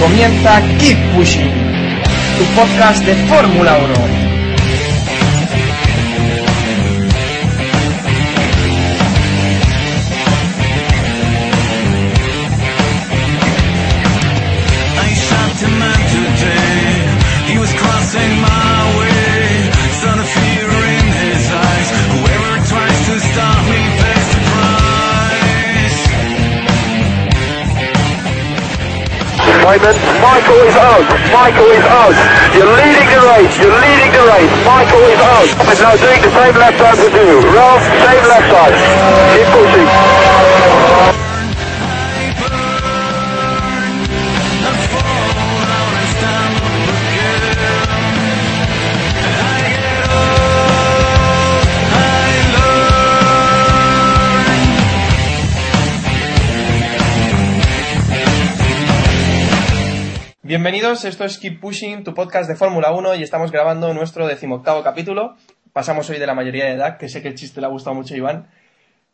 Comienza Keep Pushing, tu podcast de Fórmula 1. Michael is out. Michael is out. You're leading the race. You're leading the race. Michael is out. And now doing the same left side as you. Ralph, same left side. Keep pushing. Bienvenidos, esto es Keep Pushing, tu podcast de Fórmula 1 y estamos grabando nuestro decimoctavo capítulo. Pasamos hoy de la mayoría de edad, que sé que el chiste le ha gustado mucho a Iván.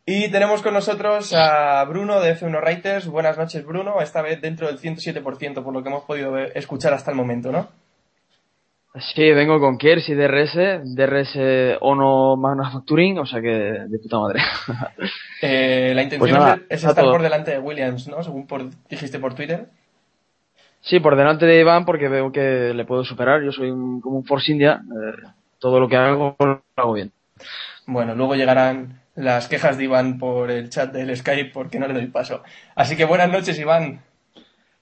Y tenemos con nosotros a Bruno de F1 Writers. Buenas noches, Bruno. Esta vez dentro del 107% por lo que hemos podido escuchar hasta el momento, ¿no? Sí, vengo con Kiers y DRS, DRS Ono Manufacturing, o sea que de puta madre. Eh, la intención Pues nada, es, estar por delante de Williams, ¿no? Según por- dijiste por Twitter. Sí, por delante de Iván porque veo que le puedo superar, yo soy un- como un Force India, eh, todo lo que hago lo hago bien. Bueno, luego llegarán las quejas de Iván por el chat del Skype porque no le doy paso. Así que buenas noches, Iván.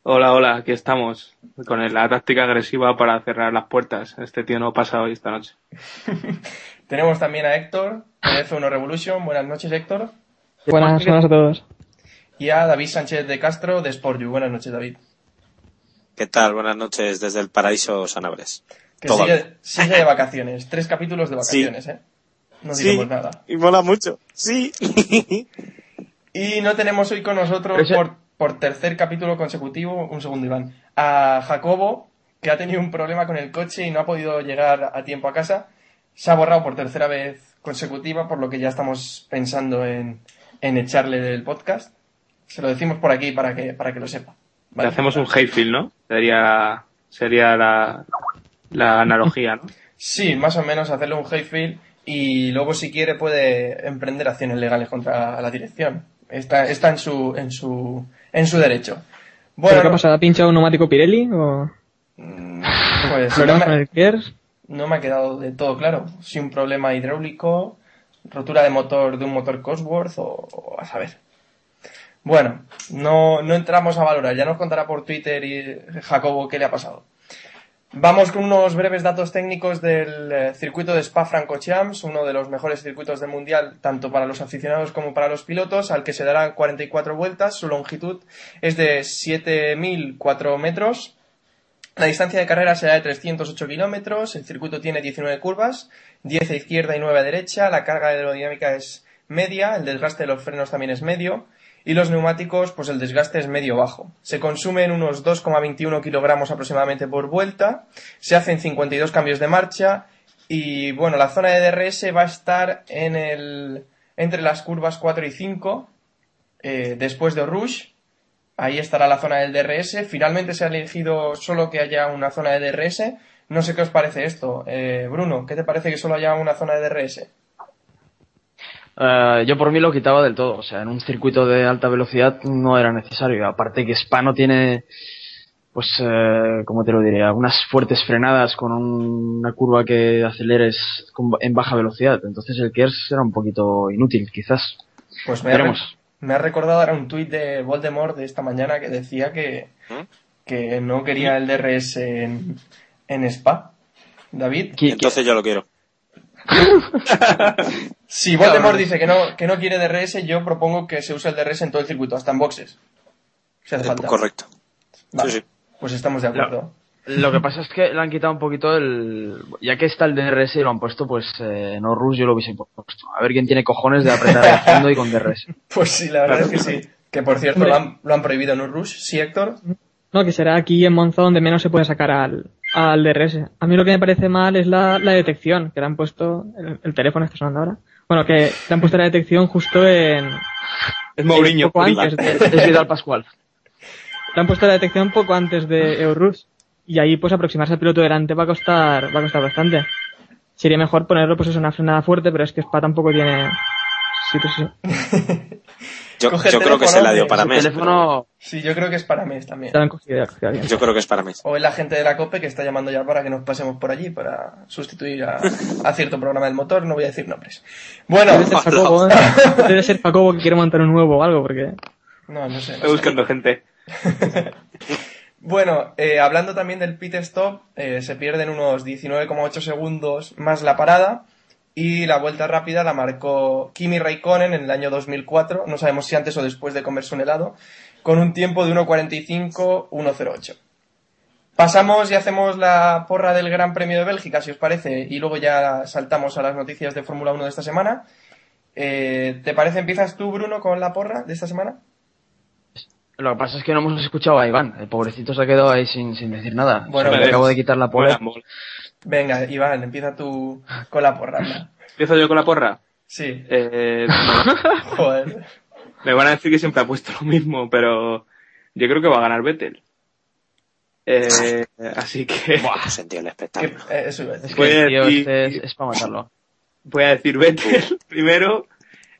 Hola, hola, aquí estamos con la táctica agresiva para cerrar las puertas. Este tío no pasa hoy esta noche. Tenemos también a Héctor de F1 Revolution. Buenas noches, Héctor. Buenas, buenas a todos. Y a David Sánchez de Castro de Sportju. Buenas noches, David. ¿Qué tal? Buenas noches desde el paraíso Sanabres. Que sigue, sigue de vacaciones. Tres capítulos de Sí. vacaciones, ¿eh? No Sí, diremos nada. y mola mucho. Sí. Y no tenemos hoy con nosotros Pero por, por tercer capítulo consecutivo, un segundo Iván, a Jacobo, que ha tenido un problema con el coche y no ha podido llegar a tiempo a casa. Se ha borrado por tercera vez consecutiva, por lo que ya estamos pensando en, en echarle del podcast. Se lo decimos por aquí para que, para que lo sepa. Hacemos un Hayfield, ¿no? Sería, sería la, la analogía, ¿no? Sí, más o menos hacerle un Hayfield y luego si quiere puede emprender acciones legales contra la dirección. Está, está en su, en su, en su derecho. ¿Pero Bueno, qué ha pasado? ¿Ha pinchado un neumático Pirelli o pues no me, no me ha quedado de todo claro. Si un problema hidráulico, rotura de motor de un motor Cosworth o, o a saber. Bueno, no, no entramos a valorar. Ya nos contará por Twitter y Jacobo qué le ha pasado. Vamos con unos breves datos técnicos del eh, circuito de Spa-Francorchamps, uno de los mejores circuitos del mundial, tanto para los aficionados como para los pilotos, al que se darán 44 vueltas. Su longitud es de 7.004 metros. La distancia de carrera será de 308 kilómetros. El circuito tiene 19 curvas, 10 a izquierda y 9 a derecha. La carga aerodinámica es media, el desgaste de los frenos también es medio. Y los neumáticos, pues el desgaste es medio bajo. Se consumen unos 2,21 kilogramos aproximadamente por vuelta. Se hacen 52 cambios de marcha. Y bueno, la zona de DRS va a estar en el, entre las curvas 4 y 5, eh, después de Rush. Ahí estará la zona del DRS. Finalmente se ha elegido solo que haya una zona de DRS. No sé qué os parece esto. Eh, Bruno, ¿qué te parece que solo haya una zona de DRS? Eh, yo por mí lo quitaba del todo, o sea, en un circuito de alta velocidad no era necesario. Aparte que Spa no tiene, pues, eh, ¿cómo te lo diría? Unas fuertes frenadas con un- una curva que aceleres con- en baja velocidad. Entonces el Kiers era un poquito inútil, quizás. Pues me ha, me ha recordado ahora un tuit de Voldemort de esta mañana que decía que, ¿Mm? que no quería el DRS en, en Spa. David, Entonces yo lo quiero. Si Voldemort Claro. dice que no, que no quiere DRS, yo propongo que se use el DRS en todo el circuito, hasta en boxes. Si hace Eh, falta. correcto. Vale, Sí, sí. Pues estamos de acuerdo. Lo que pasa es que le han quitado un poquito el... Ya que está el DRS y lo han puesto, pues eh, no Rush yo lo hubiese puesto. A ver quién tiene cojones de apretar el fondo y con DRS. Pues sí, la verdad es que sí. Que por cierto, lo han, lo han prohibido en un rush, ¿sí, Héctor? No, que será aquí en Monza donde menos se puede sacar al, al DRS. A mí lo que me parece mal es la, la detección, que le han puesto, el, el teléfono está sonando ahora. Bueno, que le han puesto la detección justo en... Es Mourinho. poco Mourinho. antes de, Es Vidal Pascual. le han puesto la detección poco antes de Eurus. Y ahí pues aproximarse al piloto delante va a costar, va a costar bastante. Sería mejor ponerlo pues eso, una frenada fuerte, pero es que Spa tampoco tiene... Sí, sí. Yo, el creo que se la dio para mes. teléfono... Sí, yo creo que es para mes también. Yo creo que es para mes. O es la gente de la COPE que está llamando ya para que nos pasemos por allí para sustituir a, a cierto programa del motor, no voy a decir nombres. Bueno, Debe ser Jacobo, ¿eh? Debe ser Jacobo que quiere montar un nuevo o algo, porque... no, no sé. no Estoy sé. buscando gente. Bueno, eh, hablando también del pit stop, eh, se pierden unos 19,8 segundos más la parada y la vuelta rápida la marcó Kimi Raikkonen en el año 2004, no sabemos si antes o después de comerse un helado, con un tiempo de 1.45-1.08. Pasamos y hacemos la porra del Gran Premio de Bélgica, si os parece, y luego ya saltamos a las noticias de Fórmula 1 de esta semana. Eh, ¿Te parece empiezas tú, Bruno, con la porra de esta semana? Lo que pasa es que no hemos escuchado a Iván. El pobrecito se ha quedado ahí sin, sin decir nada. Bueno, le pues- acabo de quitar la mola. Venga, Iván, empieza tú con la porra. ¿Empiezo yo con la porra? Sí. Eh, Joder. me van a decir que siempre ha puesto lo mismo, pero yo creo que va a ganar Vettel. Eh, así que Buah, sentido el Que- espectáculo. eh, eso a. Es Voy que a el tío decir- este es, es para matarlo. voy a decir Vettel primero,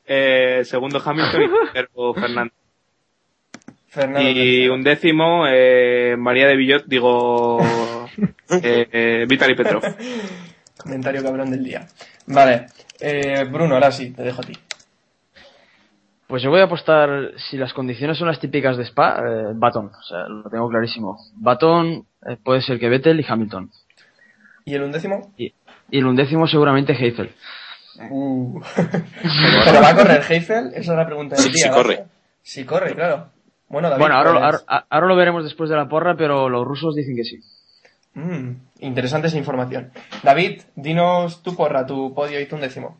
eh, segundo Hamilton y tercero Fernando. Fernando. Y tercero. un décimo, eh, María de Villot, digo, eh, eh, Vitaly Petrov. Comentario cabrón del día. Vale. Eh, Bruno, ahora sí, te dejo a ti. Pues yo voy a apostar, si las condiciones son las típicas de Spa, eh, Baton. O sea, lo tengo clarísimo. Baton eh, puede ser que Vettel y Hamilton. ¿Y el undécimo? Y, y el undécimo seguramente Heifel. Uh. ¿Pero va a correr Heifel? Esa es la pregunta del Sí, día. corre. Sí corre, claro. Bueno, David, Bueno, ahora, ¿cuál ahora, lo veremos después de la porra, pero los rusos dicen que sí. Mm, interesante esa información. David, dinos tu porra, tu podio y tu undécimo.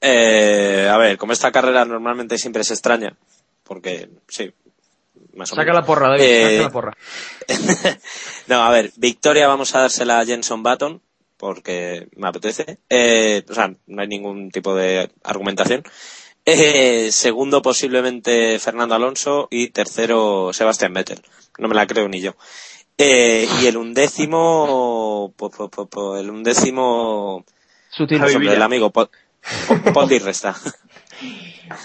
Eh, a ver, como esta carrera normalmente siempre es extraña, porque sí, más o Saca menos. la porra, David, Eh, saca la porra. no, a ver, victoria vamos a dársela a Jenson Button, porque me apetece. Eh, o sea, no hay ningún tipo de argumentación. Eh, segundo, posiblemente Fernando Alonso. Y tercero, Sebastián Vettel. No me la creo ni yo. Eh, y el undécimo, po, po, po, po, el undécimo, Sutil. hombre, Villa. el amigo Paul, Di Resta.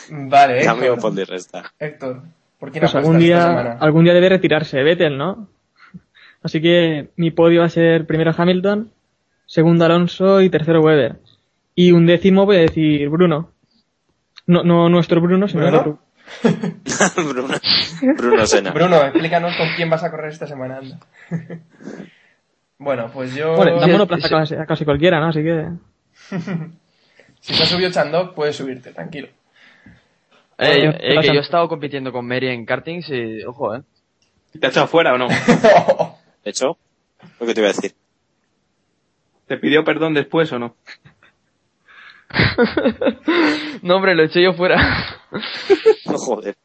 Vale, El amigo Héctor. Paul Di Resta. Héctor, ¿por quién Pues algún día, algún día debe retirarse Vettel, ¿no? Así que mi podio va a ser primero Hamilton, segundo Alonso y tercero Weber. Y un décimo voy a decir Bruno. No, no nuestro Bruno, sino el ¿Bruno? otro. Bruno, Bruno Sena. Bruno, explícanos con quién vas a correr esta semana. anda. bueno, pues yo... Bueno, da Sí, monoplaza sí. a casi, a casi cualquiera, ¿no? Así que... Si te has subido Chandok, puedes subirte, tranquilo. Eh, Bueno, eh, ¿qué que yo he estado compitiendo con Mary en kartings y, ojo, eh. ¿Te ha echado fuera o no? De hecho, lo que te iba a decir. ¿Te pidió perdón después o no? No, hombre, lo he hecho yo fuera. No joder.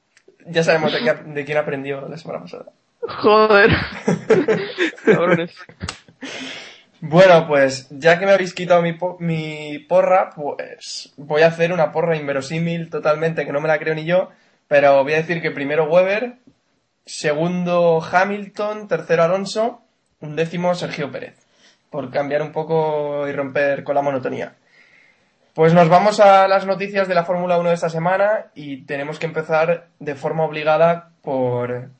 ya sabemos de, qué- de quién aprendió la semana pasada. Joder. Cabrones. Bueno, pues ya que me habéis quitado mi, po- mi porra, pues voy a hacer una porra inverosímil totalmente, que no me la creo ni yo, pero voy a decir que primero Weber, segundo Hamilton, tercero Alonso, un décimo Sergio Pérez, por cambiar un poco y romper con la monotonía. Pues nos vamos a las noticias de la Fórmula 1 de esta semana y tenemos que empezar de forma obligada por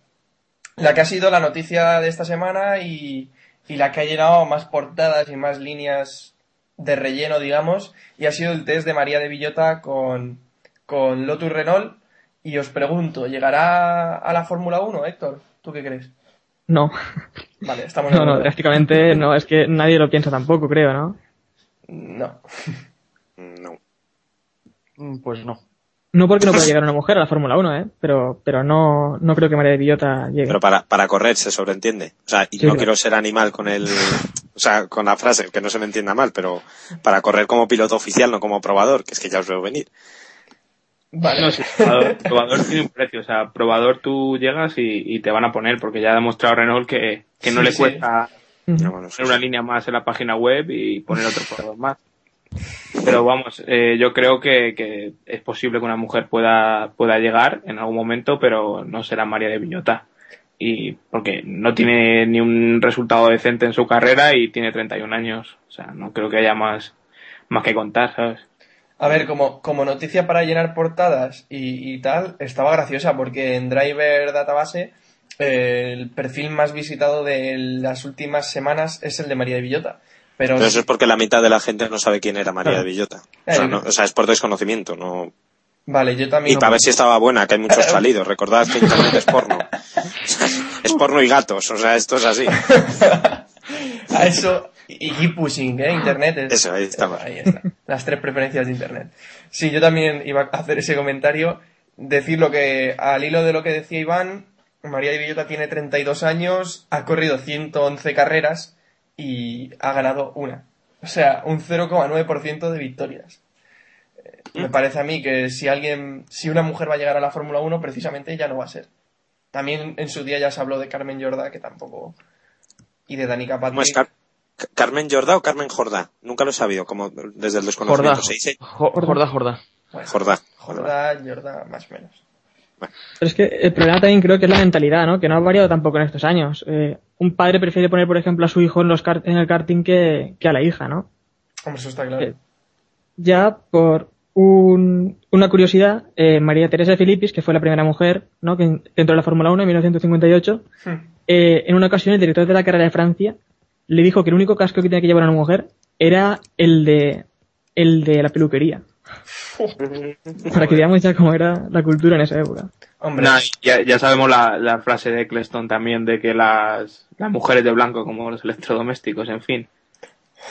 la que ha sido la noticia de esta semana y, y la que ha llenado más portadas y más líneas de relleno, digamos, y ha sido el test de María de Villota con, con Lotus Renault. Y os pregunto, ¿llegará a la Fórmula 1, Héctor? ¿Tú qué crees? No. Vale, estamos de No, no, acuerdo. drásticamente no. Es que nadie lo piensa tampoco, creo, ¿no? No. No. Mm, Pues no. No porque no pueda llegar una mujer a la Fórmula 1, ¿eh? Pero, pero no, no creo que María de Villota llegue. Pero para, para correr se sobreentiende. O sea, y Sí, no claro. quiero ser animal con el, o sea, con la frase, que no se me entienda mal, pero para correr como piloto oficial, no como probador, que es que ya os veo venir. Vale. No, sí, probador, probador tiene un precio. O sea, probador tú llegas y, y te van a poner, porque ya ha demostrado Renault que, que no Sí, le cuesta poner una línea más en la página web y poner otro probador más. Pero vamos, eh, yo creo que, es posible que una mujer pueda, pueda llegar en algún momento, pero no será María de Villota. Y porque no tiene ni un resultado decente en su carrera y tiene 31 años. O sea, no creo que haya más, más que contar, ¿sabes? A ver, como, como noticia para llenar portadas y, y tal, estaba graciosa porque en Driver Database eh, el perfil más visitado de las últimas semanas es el de María de Villota. Pero, Pero eso es porque la mitad de la gente no sabe quién era María de Villota. O sea, no- o sea, es por desconocimiento, no. vale, yo también. Y para ver si estaba buena, que hay muchos salidos. Recordad que internet es porno. Es porno y gatos, o sea, esto es así. A eso, y pushing, ¿eh? Internet es... Eso. Ahí está. Las tres preferencias de Internet. Sí, yo también iba a hacer ese comentario. Decir lo que, al hilo de lo que decía Iván, María de Villota tiene 32 años, ha corrido 111 carreras y ha ganado una. O sea, un 0,9% de victorias. Eh, Me parece a mí que si alguien, si una mujer va a llegar a la Fórmula 1, precisamente ya no va a ser. También en su día ya se habló de Carmen Jorda, que tampoco. Y de Danica ¿Cómo es Patrick. Car- Carmen Jordá o Carmen Jordá? Nunca lo he sabido, como desde el desconocimiento. Jordá. Se dice Jo- Jordá, Jordá. Bueno, Jordá. Jorda, Jorda, más o menos. Pero es que el problema también creo que es la mentalidad, ¿no? Que no ha variado tampoco en estos años. Eh, un padre prefiere poner, por ejemplo, a su hijo en, los en el karting que, que a la hija, ¿no? Hombre, eso está claro. Eh, Ya por un- una curiosidad, eh, María Teresa de Filipis, que fue la primera mujer, ¿no? Que en- entró a la Fórmula 1 en 1958, Hmm. en una ocasión el director de la carrera de Francia le dijo que el único casco que tenía que llevar una mujer era el de el de la peluquería. Para que veamos ya cómo era la cultura en esa época. Hombre, Nah, ya, ya sabemos la, la frase de Eccleston también de que las, las mujeres de blanco, como los electrodomésticos, en fin,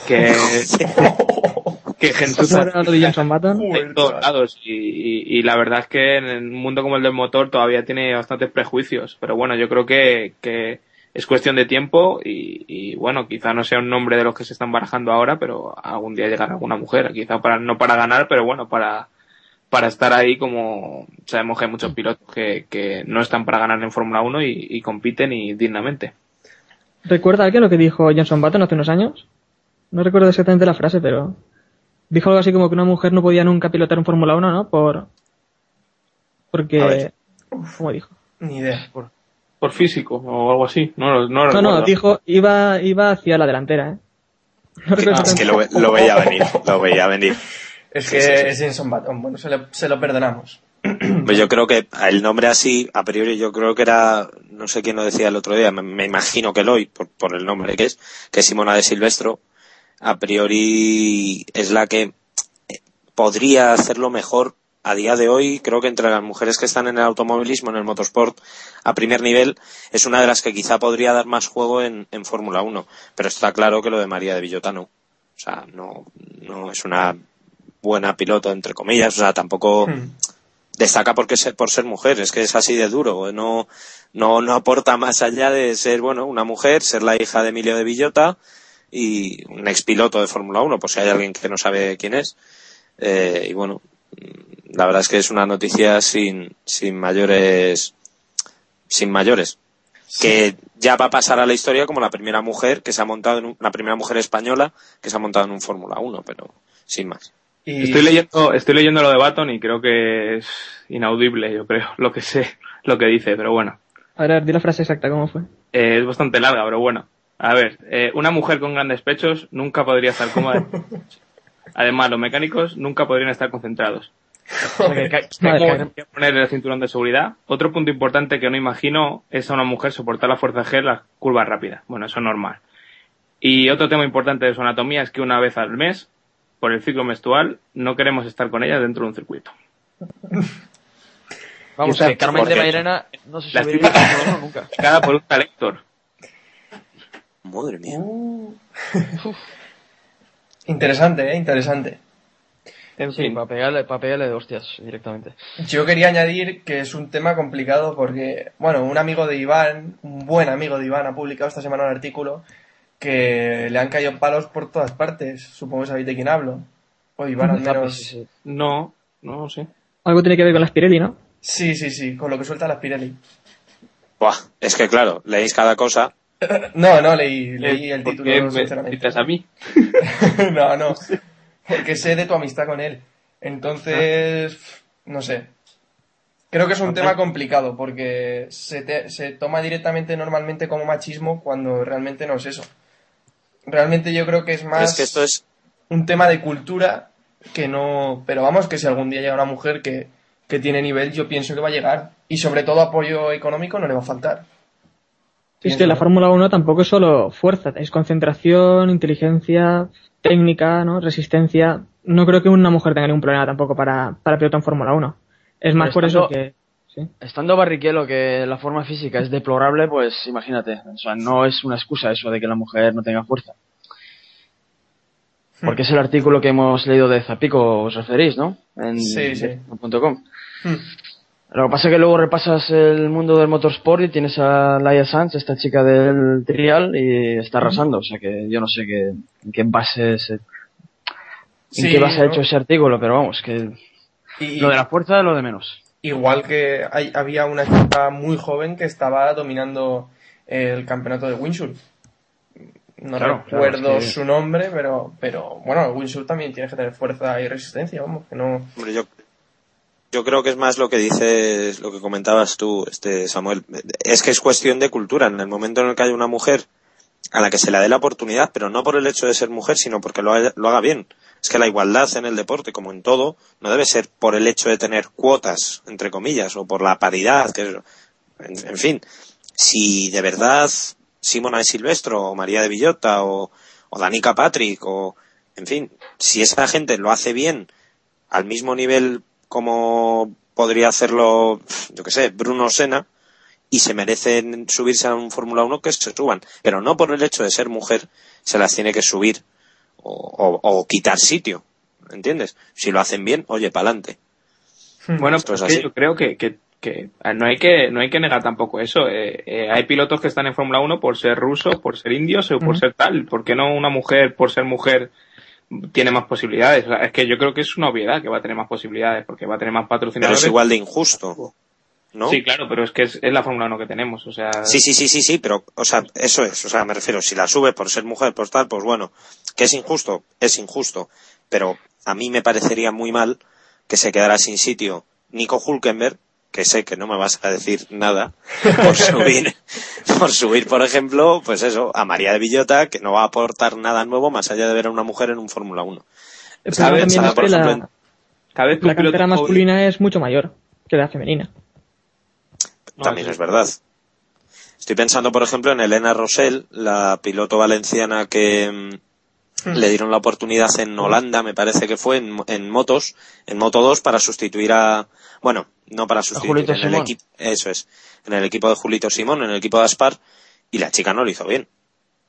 que, que ¿Cómo gentuza de Jenson Button? en todos lados y, y- y la verdad es que en un mundo como el del motor todavía tiene bastantes prejuicios, pero bueno, yo creo que, que es cuestión de tiempo y, y, bueno, quizá no sea un nombre de los que se están barajando ahora, pero algún día llegará alguna mujer, quizá para no para ganar, pero bueno, para para estar ahí como sabemos que hay muchos pilotos que, que no están para ganar en Fórmula 1 y, y compiten y dignamente. ¿Recuerda alguien lo que dijo Johnson Button hace unos años? No recuerdo exactamente la frase, pero dijo algo así como que una mujer no podía nunca pilotar en Fórmula 1, ¿no? Por porque. ¿cómo dijo? ni idea. Por físico o algo así, no, lo- no, lo No, no, recuerdo. dijo iba iba hacia la delantera, ¿eh? No recuerdo Es que lo, lo veía venir, lo veía venir. Es que sí, sí. es Jenson Button. Bueno, se, le- se lo perdonamos. Pues yo creo que el nombre así, a priori, yo creo que era, no sé quién lo decía el otro día, me, me imagino que Eloy, por, por el nombre que es, que es Simona de Silvestro, a priori es la que eh, podría hacerlo mejor a día de hoy. Creo que entre las mujeres que están en el automovilismo, en el motorsport, a primer nivel, es una de las que quizá podría dar más juego en, en Fórmula 1. Pero está claro que lo de María de Villota no. O sea, no, no es una buena piloto, entre comillas. O sea, tampoco Hmm. destaca porque ser, por ser mujer, es que es así de duro, no, no, no aporta más allá de ser, bueno, una mujer, ser la hija de Emilio de Villota y un expiloto de Fórmula 1, por si hay alguien que no sabe quién es. Eh, y bueno, la verdad es que es una noticia sin, sin mayores, sin mayores. Que ya va a pasar a la historia como la primera mujer que se ha montado en un- la primera mujer española que se ha montado en un Fórmula 1, pero sin más. Y Estoy leyendo, estoy leyendo lo de Baton y creo que es inaudible, yo creo, lo que sé, lo que dice, pero bueno. A ver, di la frase exacta, ¿cómo fue? Eh, es bastante larga, pero bueno. A ver, eh, una mujer con grandes pechos nunca podría estar cómoda. Además, los mecánicos nunca podrían estar concentrados. Porque ca- Madre ¿cómo mía. hay que poner el cinturón de seguridad? Otro punto importante que no imagino es a una mujer soportar la fuerza G en las curvas rápidas. Bueno, eso es normal. Y otro tema importante de su anatomía es que una vez al mes, por el ciclo menstrual, no queremos estar con ella dentro de un circuito. Vamos, Exacto, que Carmen de Mairena no se subiría estoy- a Fórmula 1 nunca. Cada por un talector. Madre mía. Uh. interesante, ¿eh? Interesante. En Sí, fin. para pegarle, para pegarle de hostias directamente. Yo quería añadir que es un tema complicado porque, bueno, un amigo de Iván, un buen amigo de Iván, ha publicado esta semana un artículo que le han caído palos por todas partes. Supongo que sabéis de quién hablo. O Iván al menos. Sí, sí. No, no sé. Algo tiene que ver con las Pirelli, ¿no? Sí, sí, sí, con lo que suelta las Pirelli. Buah, es que claro, leéis cada cosa. No, no, leí, leí el ¿Por título, qué me sinceramente. citas a mí? no, no. Porque sé de tu amistad con él. Entonces, no sé. Creo que es un tema complicado porque se, te- se toma directamente normalmente como machismo cuando realmente no es eso. Realmente yo creo que es más Es que esto es, un tema de cultura que no... Pero vamos, que si algún día llega una mujer que, que tiene nivel, yo pienso que va a llegar. Y sobre todo apoyo económico no le va a faltar. Sí, es que la Fórmula 1 tampoco es solo fuerza, es concentración, inteligencia, técnica, ¿no? Resistencia. No creo que una mujer tenga ningún problema tampoco para, para piloto en Fórmula 1. Es más Pero por eso estando- que... Sí. Estando Barrichello que la forma física es deplorable, pues imagínate. O sea, no es una excusa eso de que la mujer no tenga fuerza. Porque es el artículo que hemos leído de Zapico, os referís, ¿no? En Sí, sí. .com. Lo que pasa es que luego repasas el mundo del motorsport y tienes a Laia Sanz, esta chica del trial, y está arrasando. O sea que yo no sé qué, en qué base se- en Sí, qué base ha hecho ese artículo, pero vamos, que Y- lo de la fuerza es lo de menos. Igual que hay- había una chica muy joven que estaba dominando el campeonato de Windsurf. No Claro, claro, recuerdo es que- su nombre, pero, pero bueno, el Windsurf también tiene que tener fuerza y resistencia, vamos, que no... hombre, yo, yo creo que es más lo que dices, lo que comentabas tú, este Samuel. Es que es cuestión de cultura. En el momento en el que hay una mujer a la que se le dé la oportunidad, pero no por el hecho de ser mujer, sino porque lo, lo haga bien. Es que la igualdad en el deporte, como en todo, no debe ser por el hecho de tener cuotas, entre comillas, o por la paridad, que es- en, en fin. Si de verdad Simona de Silvestro, o María de Villota, o, o Danica Patrick, o, en fin, si esa gente lo hace bien al mismo nivel como podría hacerlo, yo que sé, Bruno Sena, y se merecen subirse a un Fórmula 1 que se suban. Pero no por el hecho de ser mujer se las tiene que subir o, o- o quitar sitio. ¿Entiendes? Si lo hacen bien, oye, pa'lante. Bueno, Esto pues es así. yo creo que, que, que no hay que no hay que negar tampoco eso. Eh, eh, hay pilotos que están en Fórmula 1 por ser rusos, por ser indios o por ser tal. ¿Por qué no una mujer por ser mujer tiene más posibilidades? O sea, es que yo creo que es una obviedad que va a tener más posibilidades porque va a tener más Pero patrocinadores. es igual de injusto. ¿No? Sí, claro, pero es que es, es la Fórmula 1 que tenemos. O sea, Sí, sí, sí, sí, sí, pero, o sea, eso es, o sea, me refiero, si la sube por ser mujer, por tal, pues bueno, que es injusto, es injusto, pero a mí me parecería muy mal que se quedara sin sitio Nico Hulkenberg, que sé que no me vas a decir nada, por subir, por subir, por ejemplo, pues eso, a María de Villota, que no va a aportar nada nuevo más allá de ver a una mujer en un Fórmula 1. El ¿Sabes? problema también Ah, es por que ejemplo, la, en- cada vez la cantera joven- masculina es mucho mayor que la femenina. También sí. es verdad. Estoy pensando, por ejemplo, en Elena Rosell, la piloto valenciana que mm, le dieron la oportunidad en Holanda, me parece que fue, en, en motos, en Moto 2, para sustituir a, bueno, no para sustituir, Julito en el Simón. equipo, eso es, en el equipo de Julito Simón, en el equipo de Aspar, y la chica no lo hizo bien.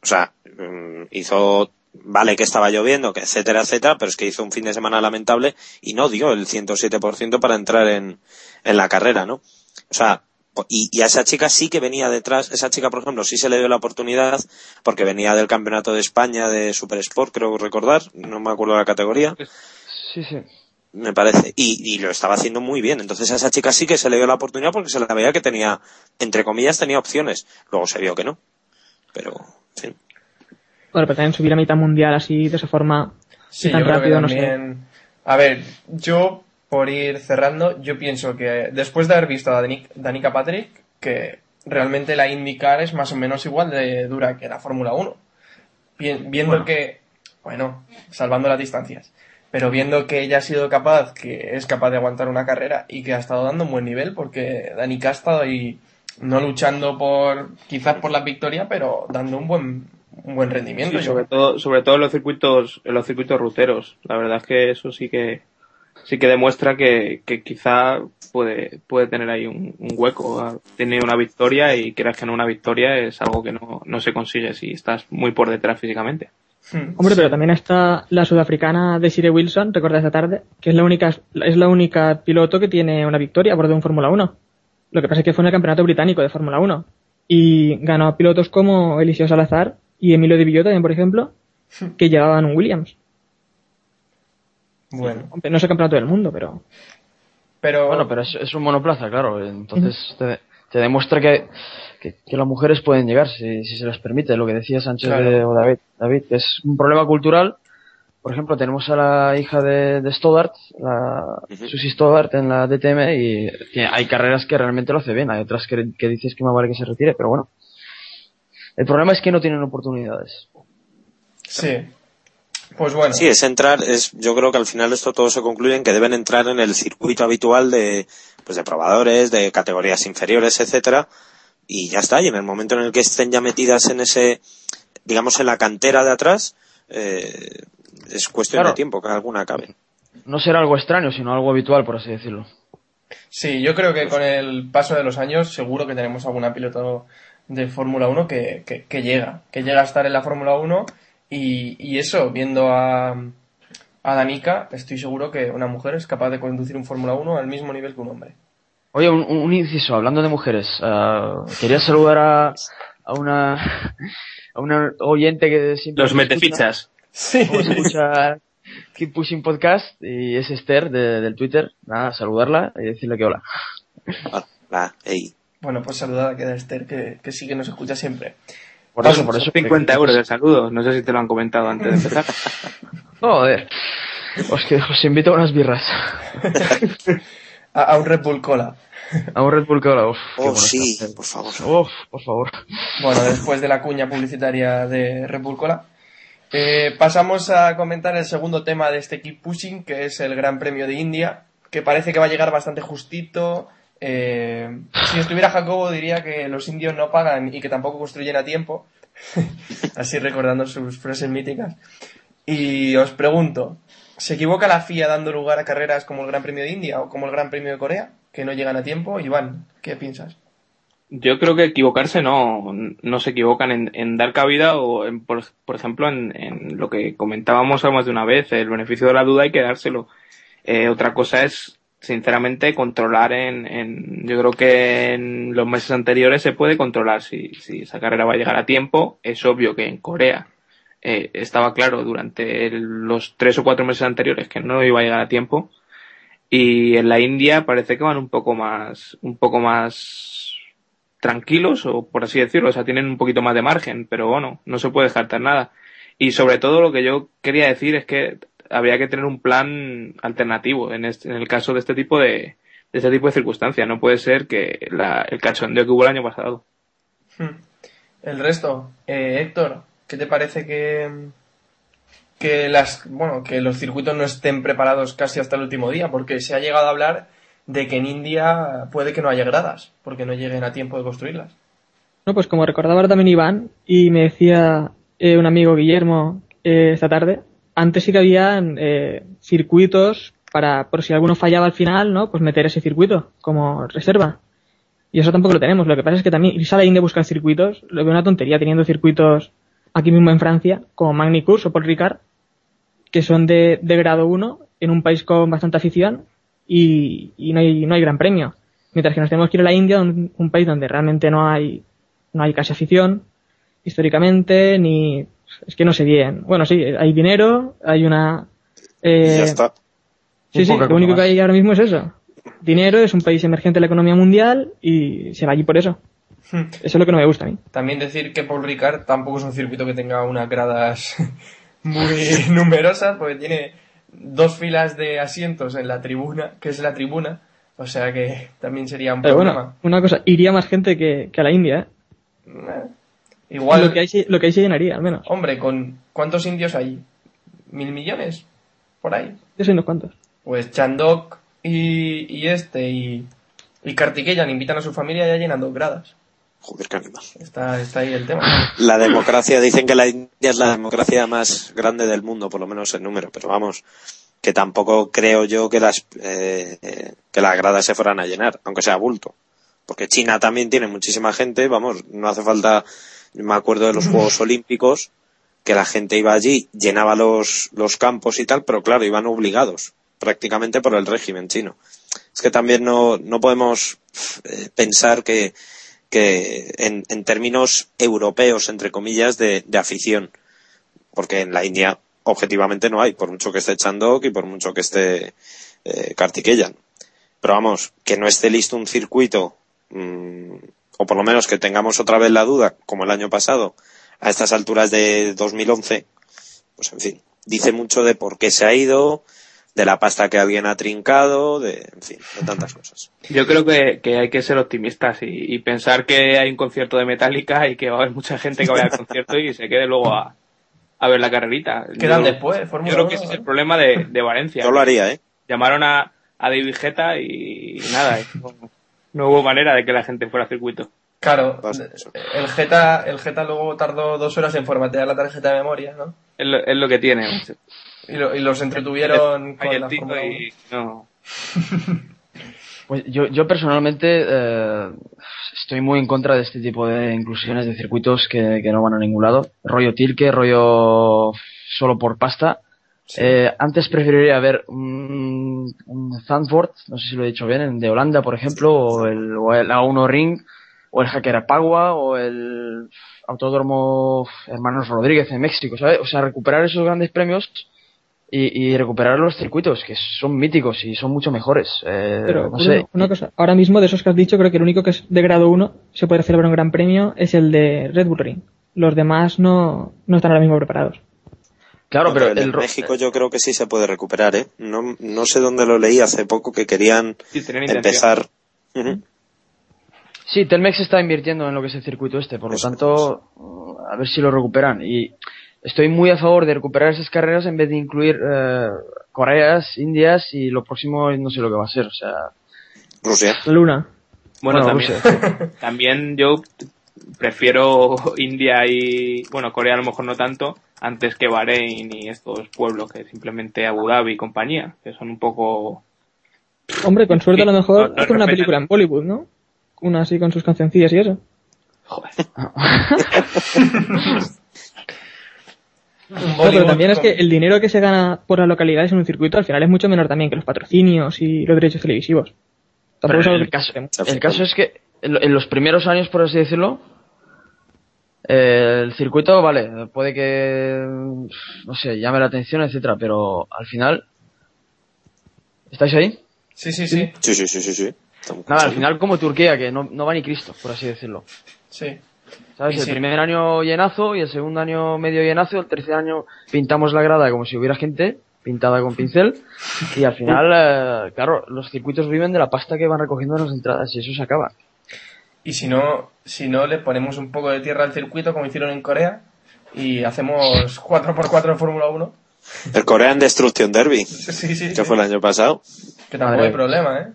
O sea, mm, hizo, vale que estaba lloviendo, que etcétera, etcétera, pero es que hizo un fin de semana lamentable y no dio el 107% para entrar en, en la carrera, ¿no? O sea, y, y a esa chica sí que venía detrás, esa chica, por ejemplo, sí se le dio la oportunidad porque venía del Campeonato de España de Super Sport, creo recordar, no me acuerdo la categoría, Sí, sí. Me parece, y, y lo estaba haciendo muy bien. Entonces a esa chica sí que se le dio la oportunidad porque se la veía que tenía, entre comillas, tenía opciones. Luego se vio que no. Pero, en fin. Bueno, pero también subir a mitad mundial así, de esa forma, Sí, tan yo creo rápido, que no sé. también... A ver, yo, por ir cerrando, yo pienso que después de haber visto a Danica, Danica Patrick, que realmente la IndyCar es más o menos igual de dura que la Fórmula 1. Bien- viendo Bueno. que, bueno, salvando las distancias, pero viendo que ella ha sido capaz, que es capaz de aguantar una carrera y que ha estado dando un buen nivel, porque Danica ha estado ahí no luchando por, quizás por la victoria, pero dando un buen, un buen rendimiento. Sí, yo sobre todo, sobre todo en los circuitos, en los circuitos ruteros. La verdad es que eso sí que, sí que demuestra que, que quizá puede, puede tener ahí un, un hueco. Tiene una victoria y quieras que no una victoria es algo que no, no se consigue si estás muy por detrás físicamente. Hmm. Hombre, pero también está la sudafricana Desiree Wilson, recuerda esta tarde, que es la única es la única piloto que tiene una victoria a bordo de un Fórmula 1. Lo que pasa es que fue en el campeonato británico de Fórmula 1 y ganó a pilotos como Eliseo Salazar y Emilio Di Villo también, por ejemplo, que llevaban un Williams. Bueno, no es el campeonato del mundo, pero pero, Bueno, pero es, es un monoplaza, claro. Entonces te, te demuestra que, que, que las mujeres pueden llegar si, si se les permite. Lo que decía Sánchez Claro. de, o David, David, que es un problema cultural. Por ejemplo, tenemos a la hija de, de Stoddart, la. Susie Stoddart en la DTM y tiene- hay carreras que realmente lo hace bien. Hay otras que, que dices que más vale que se retire, pero bueno. El problema es que no tienen oportunidades. sí. Pues bueno, Sí, es entrar, es, yo creo que al final esto todo se concluye en que deben entrar en el circuito habitual de, pues de probadores, de categorías inferiores, etcétera, y ya está, y en el momento en el que estén ya metidas en ese, digamos en la cantera de atrás, eh, es cuestión Claro. de tiempo que alguna acabe. No será algo extraño, sino algo habitual, por así decirlo. Sí, yo creo que con el paso de los años seguro que tenemos alguna piloto de Fórmula 1 que, que, que llega, que llega a estar en la Fórmula 1 y, y eso, viendo a, a Danica, estoy seguro que una mujer es capaz de conducir un Fórmula 1 al mismo nivel que un hombre. Oye, un, un inciso, hablando de mujeres, ah, quería saludar a, a una a una oyente que siempre Los metefichas. Sí. escucha Keep Pushing Podcast y es Esther de- del Twitter. Nada, saludarla y decirle que hola. Ah, ah, ey. Bueno, pues saludada queda Esther, que, que sí que nos escucha siempre. Por eso, por eso. 50 euros de saludo. No sé si te lo han comentado antes de empezar. Joder. Os, que, os invito a unas birras. A, a un Red Bull Cola. A un Red Bull que ahora, uf, qué Oh, sí, por favor. Uf, por favor. Bueno, después de la cuña publicitaria de Red Bull Cola. eh, pasamos a comentar el segundo tema de este Keep Pushing, que es el Gran Premio de India, que parece que va a llegar bastante justito. Eh, si estuviera Jacobo diría que los indios no pagan y que tampoco construyen a tiempo, así recordando sus frases míticas. Y os pregunto, ¿se equivoca la FIA dando lugar a carreras como el Gran Premio de India o como el Gran Premio de Corea, que no llegan a tiempo? Iván, ¿qué piensas? Yo creo que equivocarse no, no se equivocan en, dar cabida o, en, por, ejemplo, en, lo que comentábamos más de una vez, el beneficio de la duda hay que dárselo. Eh, otra cosa es, sinceramente, controlar en, en, yo creo que en los meses anteriores se puede controlar si, si esa carrera va a llegar a tiempo. Es obvio que en Corea eh, estaba claro durante los tres o cuatro meses anteriores que no iba a llegar a tiempo. Y en la India parece que van un poco más, un poco más tranquilos, o por así decirlo, o sea, tienen un poquito más de margen, pero bueno, no se puede descartar nada. Y sobre todo lo que yo quería decir es que habría que tener un plan alternativo en, este- en el caso de este tipo de, de este tipo de circunstancias. No puede ser que la- el cachondeo que hubo el año pasado. Hmm. El resto, eh, Héctor, ¿qué te parece que, que las, bueno, que los circuitos no estén preparados casi hasta el último día? Porque se ha llegado a hablar de que en India puede que no haya gradas, porque no lleguen a tiempo de construirlas. No, pues como recordaba también Iván, y me decía eh, un amigo Guillermo eh, esta tarde, antes sí que habían eh, circuitos para, por si alguno fallaba al final, ¿no? Pues meter ese circuito como reserva. Y eso tampoco lo tenemos. Lo que pasa es que también irse a India a buscar circuitos, lo veo una tontería teniendo circuitos aquí mismo en Francia, como Magny-Cours o Paul Ricard, que son de, de grado 1 en un país con bastante afición y, y no, hay, no hay gran premio. Mientras que nos tenemos que ir a la India, un, un país donde realmente no hay, no hay casi afición históricamente, ni es que no sé bien. Bueno, sí, hay dinero, hay una... Y eh, ya está. Sí, sí, lo único que hay ahora mismo es eso. Dinero, es un país emergente de la economía mundial y se va allí por eso. Hmm. Eso es lo que no me gusta a mí. También decir que Paul Ricard tampoco es un circuito que tenga unas gradas muy numerosas, porque tiene dos filas de asientos en la tribuna, que es la tribuna, o sea que también sería un Pero problema. bueno, una cosa, iría más gente que, que a la India, ¿eh? Eh, Igual, Lo que, hay, se- lo que hay se llenaría, al menos. hombre, con ¿cuántos indios hay? ¿Mil millones? Por ahí. Yo sé unos cuantos. Pues Chandok y, y este y, y Kartikeyan invitan a su familia ya llenan dos gradas. Joder, qué animal. Está, está ahí el tema. La democracia, dicen que la India es la democracia más grande del mundo, por lo menos en número, pero vamos, que tampoco creo yo que las, eh, eh, que las gradas se fueran a llenar, aunque sea bulto. Porque China también tiene muchísima gente, vamos, no hace falta, me acuerdo de los Juegos Olímpicos, que la gente iba allí, llenaba los, los campos y tal, pero claro, iban obligados prácticamente por el régimen chino. Es que también no, no podemos eh, pensar que, que en, términos europeos, entre comillas, de, afición, porque en la India objetivamente no hay, por mucho que esté Chandok y por mucho que esté eh, Kartikeyan. Pero vamos, que no esté listo un circuito, mm, o por lo menos que tengamos otra vez la duda, como el año pasado, a estas alturas de 2011, pues en fin, dice mucho de por qué se ha ido, de la pasta que alguien ha trincado, de, en fin, de tantas cosas. Yo creo que, que hay que ser optimistas y, y pensar que hay un concierto de Metallica y que va a haber mucha gente que vaya al concierto y se quede luego a, a ver la carrerita. Quedan Yo- después, Yo Fórmula creo que 1, ese es el problema de, de Valencia. Yo lo haría, ¿eh? Llamaron a, a David Guetta y nada, eh, no, no hubo manera de que la gente fuera al circuito. Claro, el Jeta, el Jeta luego tardó dos horas en formatear la tarjeta de memoria, ¿no? Es lo, es lo que tiene. Y, lo- y los entretuvieron con la Fórmula 1. y no. Pues yo, yo personalmente eh, estoy muy en contra de este tipo de inclusiones de circuitos que, que no van a ningún lado. Rollo Tilke, rollo solo por pasta. Eh, antes preferiría ver un, un Zandvoort, no sé si lo he dicho bien, en- de Holanda, por ejemplo, o el, o el A1 Ring, o el Jacarapagua, o el Autódromo Hermanos Rodríguez en México, ¿sabes? O sea, recuperar esos grandes premios y, y recuperar los circuitos, que son míticos y son mucho mejores. Eh, Pero no una, sé. una cosa, ahora mismo de esos que has dicho, creo que el único que es de grado 1 se puede celebrar un gran premio es el de Red Bull Ring. Los demás no, no están ahora mismo preparados. Claro, No, pero, el el México yo creo que sí se puede recuperar, ¿eh? No, no sé dónde lo leí hace poco que querían Sí, empezar. Sí, Telmex está invirtiendo en lo que es el circuito este, por lo tanto, a ver si lo recuperan. Y estoy muy a favor de recuperar esas carreras en vez de incluir eh, Coreas, Indias y lo próximo no sé lo que va a ser. O sea, Rusia. Luna. Bueno, Bueno, también, también yo prefiero India y, bueno, Corea a lo mejor no tanto, antes que Bahrein y estos pueblos que simplemente Abu Dhabi y compañía, que son un poco... Hombre, con suerte a lo No, mejor no hacen una película en Bollywood, ¿no? Una así con sus cancioncillas y eso. Joder. No, pero Bollywood también es que el dinero que se gana por las localidades en un circuito al final es mucho menor también que los patrocinios y los derechos televisivos. Tampoco es el, caso, el caso es que en, los primeros años, por así decirlo, eh, el circuito, vale, puede que, no sé, llame la atención, etcétera, pero al final, ¿estáis ahí? Sí, sí, sí. Sí, sí, sí, sí, sí. Nada, al final como Turquía, que no, no va ni Cristo, por así decirlo. Sí. ¿Sabes? El primer año llenazo y el segundo año medio llenazo, el tercer año pintamos la grada como si hubiera gente pintada con pincel y al final, eh, claro, los circuitos viven de la pasta que van recogiendo en las entradas y eso se acaba. Y si no, si no, le ponemos un poco de tierra al circuito, como hicieron en Corea, y hacemos 4x4 en Fórmula 1. El Korean Destruction Derby, Sí, sí, que sí. fue el año pasado. Que tampoco Madre hay problema, ¿eh?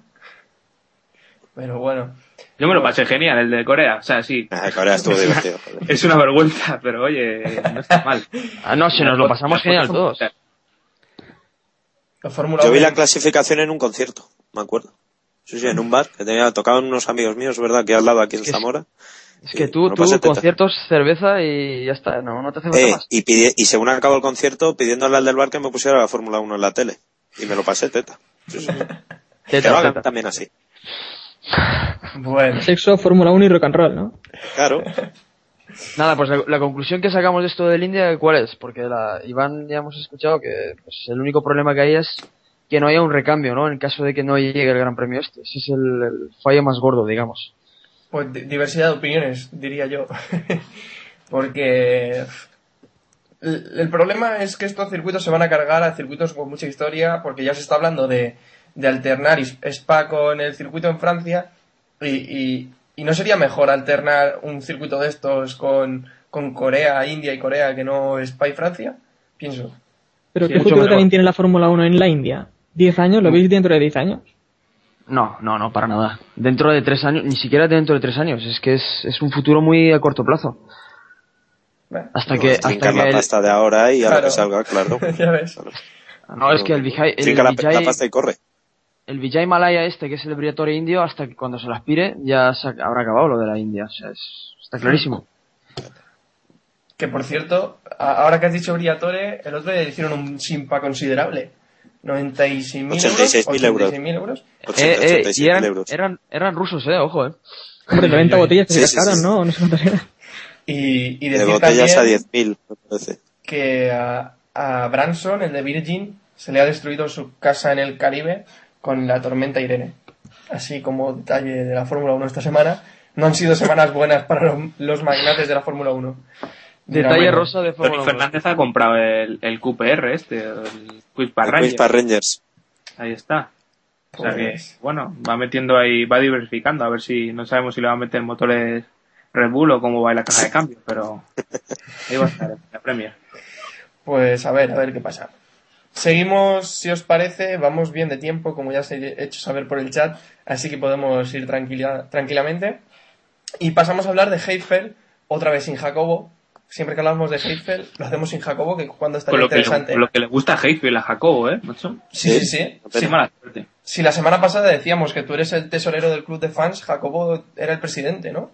Pero bueno. Yo me lo pasé genial, el de Corea. O sea, sí, Ah, Corea estuvo divertido. joder. es una vergüenza, pero oye, no está mal. Ah, no, si nos lo pasamos genial todos. Yo vi 1 la clasificación en un concierto, me acuerdo. Sí, sí, en un bar que tenía, tocaban unos amigos míos, ¿verdad? Aquí al lado, aquí en que es- Zamora. Es que tú, tú pasé teta. conciertos, cerveza y ya está, no, no te hace falta Eh, más. y, pidi- y según acabó el concierto, pidiéndole al del bar que me pusiera la Fórmula 1 en la tele. Y me lo pasé teta. Sí, sí. que Teta, lo hagan teta. también así. Bueno, Sexo, Fórmula 1 y rock and roll, ¿no? Claro. Nada, pues la, la conclusión que sacamos de esto del India, ¿cuál es? Porque la, Iván ya hemos escuchado que pues, el único problema que hay es que no haya un recambio, ¿no? En caso de que no llegue el Gran Premio este. Ese es el, el fallo más gordo, digamos. pues di- diversidad de opiniones, diría yo. Porque el, el problema es que estos circuitos se van a cargar a circuitos con mucha historia, porque ya se está hablando de, de alternar Spa con el circuito en Francia, y, y, y no sería mejor alternar un circuito de estos con, con Corea, India y Corea que no Spa y Francia? Pienso. Pero Sí, ¿qué futuro también tiene la Fórmula 1 en la India? ¿10 años? ¿Lo veis dentro de 10 años? No, no, no, para nada. Dentro de tres años, ni siquiera dentro de tres años. Es que es, es un futuro muy a corto plazo. Bueno, Hasta que, hasta que la el- pasta de ahora y a lo Claro. que salga, claro. ya ves. no, es que el Vijay, el, Vijay- la pasta y corre. El Vijay Malaya este, que es el Briatore indio, hasta que cuando se lo aspire, ya se habrá acabado lo de la India. O sea, es- está clarísimo. Que por cierto, a- ahora que has dicho Briatore, el otro día le hicieron un simpa considerable. 96.000 euros. 86.000 euros. 86.000 euros. 80, Eh, eh, 87 y eran, euros. eran, eran rusos, eh, ojo, eh. Hombre, 90 botellas se sí, cascaron, sí. ¿no? No sé cuántas eran. Y, y de decir botellas a también 10.000, me parece. que a, a Branson, el de Virgin, se le ha destruido su casa en el Caribe con la tormenta Irene. Así como detalle de la Fórmula 1 esta semana. No han sido semanas buenas para los, magnates de la Fórmula 1. Detalle Enhorabuena. rosa de Fórmula 1. Fernández ha comprado el, el QPR este, el Quiz para Rangers. Ahí está. O sea que, Pues- bueno, va metiendo ahí, va diversificando, a ver si, no sabemos si le va a meter motores Red Bull o cómo va la caja de cambio, pero ahí va a estar, la Premier. Pues a ver, a ver qué pasa. Seguimos, si os parece, vamos bien de tiempo, como ya os he hecho saber por el chat, así que podemos ir tranquila- tranquilamente. Y pasamos a hablar de Heifel, otra vez sin Jacobo. Siempre que hablamos de Heifel, lo hacemos sin Jacobo, que cuando está interesante. con lo que le gusta a Heifel a Jacobo, ¿eh, macho? Sí, sí, sí. Sí, mala suerte. Si la semana pasada decíamos que tú eres el tesorero del club de fans, Jacobo era el presidente, ¿no?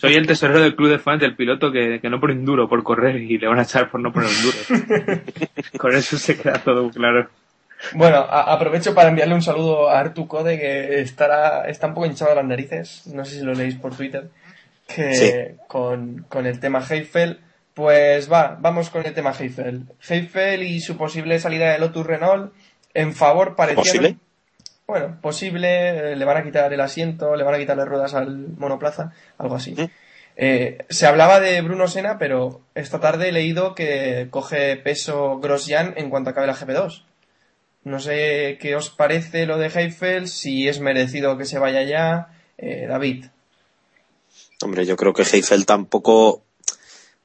Soy el tesorero del club de fans del piloto que, que no pone un duro por correr y le van a echar por no poner un duro. Con eso se queda todo claro. Bueno, a- aprovecho para enviarle un saludo a Artu Code, que estará, está un poco hinchado a las narices, no sé si lo leéis por Twitter, que Sí. con, con el tema Heifel, pues va, vamos con el tema Heifel. Heifel y su posible salida de Lotus Renault en favor parecía... ¿Posible? Bueno, posible, eh, le van a quitar el asiento, le van a quitar las ruedas al monoplaza, algo así. Eh, se hablaba de Bruno Sena, pero esta tarde he leído que coge peso Grosjean en cuanto acabe la GP2. No sé qué os parece lo de Heifel, si es merecido que se vaya ya. Eh, David. Hombre, yo creo que Heifel tampoco.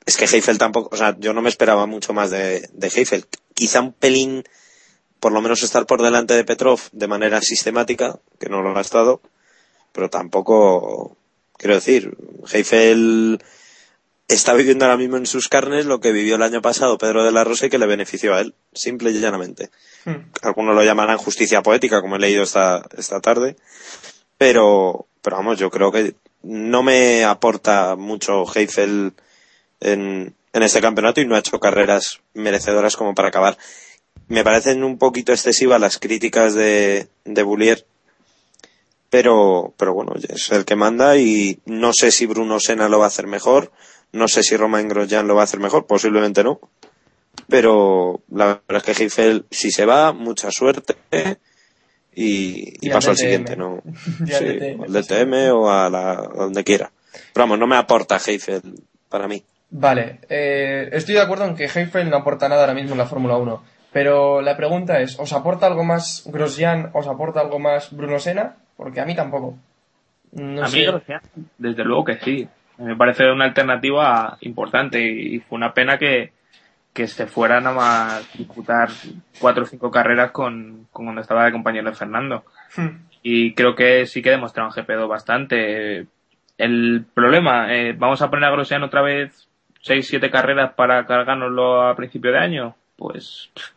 Es que Heifel tampoco. O sea, yo no me esperaba mucho más de, de Heifel. Quizá un pelín, por lo menos estar por delante de Petrov de manera sistemática, que no lo ha estado, pero tampoco. Quiero decir, Heifel está viviendo ahora mismo en sus carnes lo que vivió el año pasado Pedro de la Rosa y que le benefició a él, simple y llanamente. Hmm. Algunos lo llamarán justicia poética, como he leído esta, esta tarde, pero, pero vamos, yo creo que no me aporta mucho Heifel en, en este campeonato y no ha hecho carreras merecedoras como para acabar. Me parecen un poquito excesivas las críticas de, de Boulier, pero, pero bueno, es el que manda y no sé si Bruno Sena lo va a hacer mejor, no sé si Romain Grosjean lo va a hacer mejor, posiblemente no, pero la verdad es que Heifel si se va, mucha suerte y, y Y paso al siguiente, ¿no? Al Sí, DTM, al DTM o a, la, a donde quiera. Pero vamos, no me aporta Heifel para mí. Vale, eh, estoy de acuerdo en que Heifel no aporta nada ahora mismo en la Fórmula 1. Pero la pregunta es, ¿os aporta algo más Grosjean? ¿Os aporta algo más Bruno Sena? Porque a mí tampoco. No a sé. mí, Grosjean, desde luego que sí. Me parece una alternativa importante y fue una pena que, que se fuera nada más disputar cuatro o cinco carreras con, con cuando estaba de compañero de Fernando. Hmm. Y creo que sí que demostraron GP2 bastante. El problema, eh, vamos a poner a Grosjean otra vez seis, siete carreras para cargárnoslo a principio de año. Pues pff,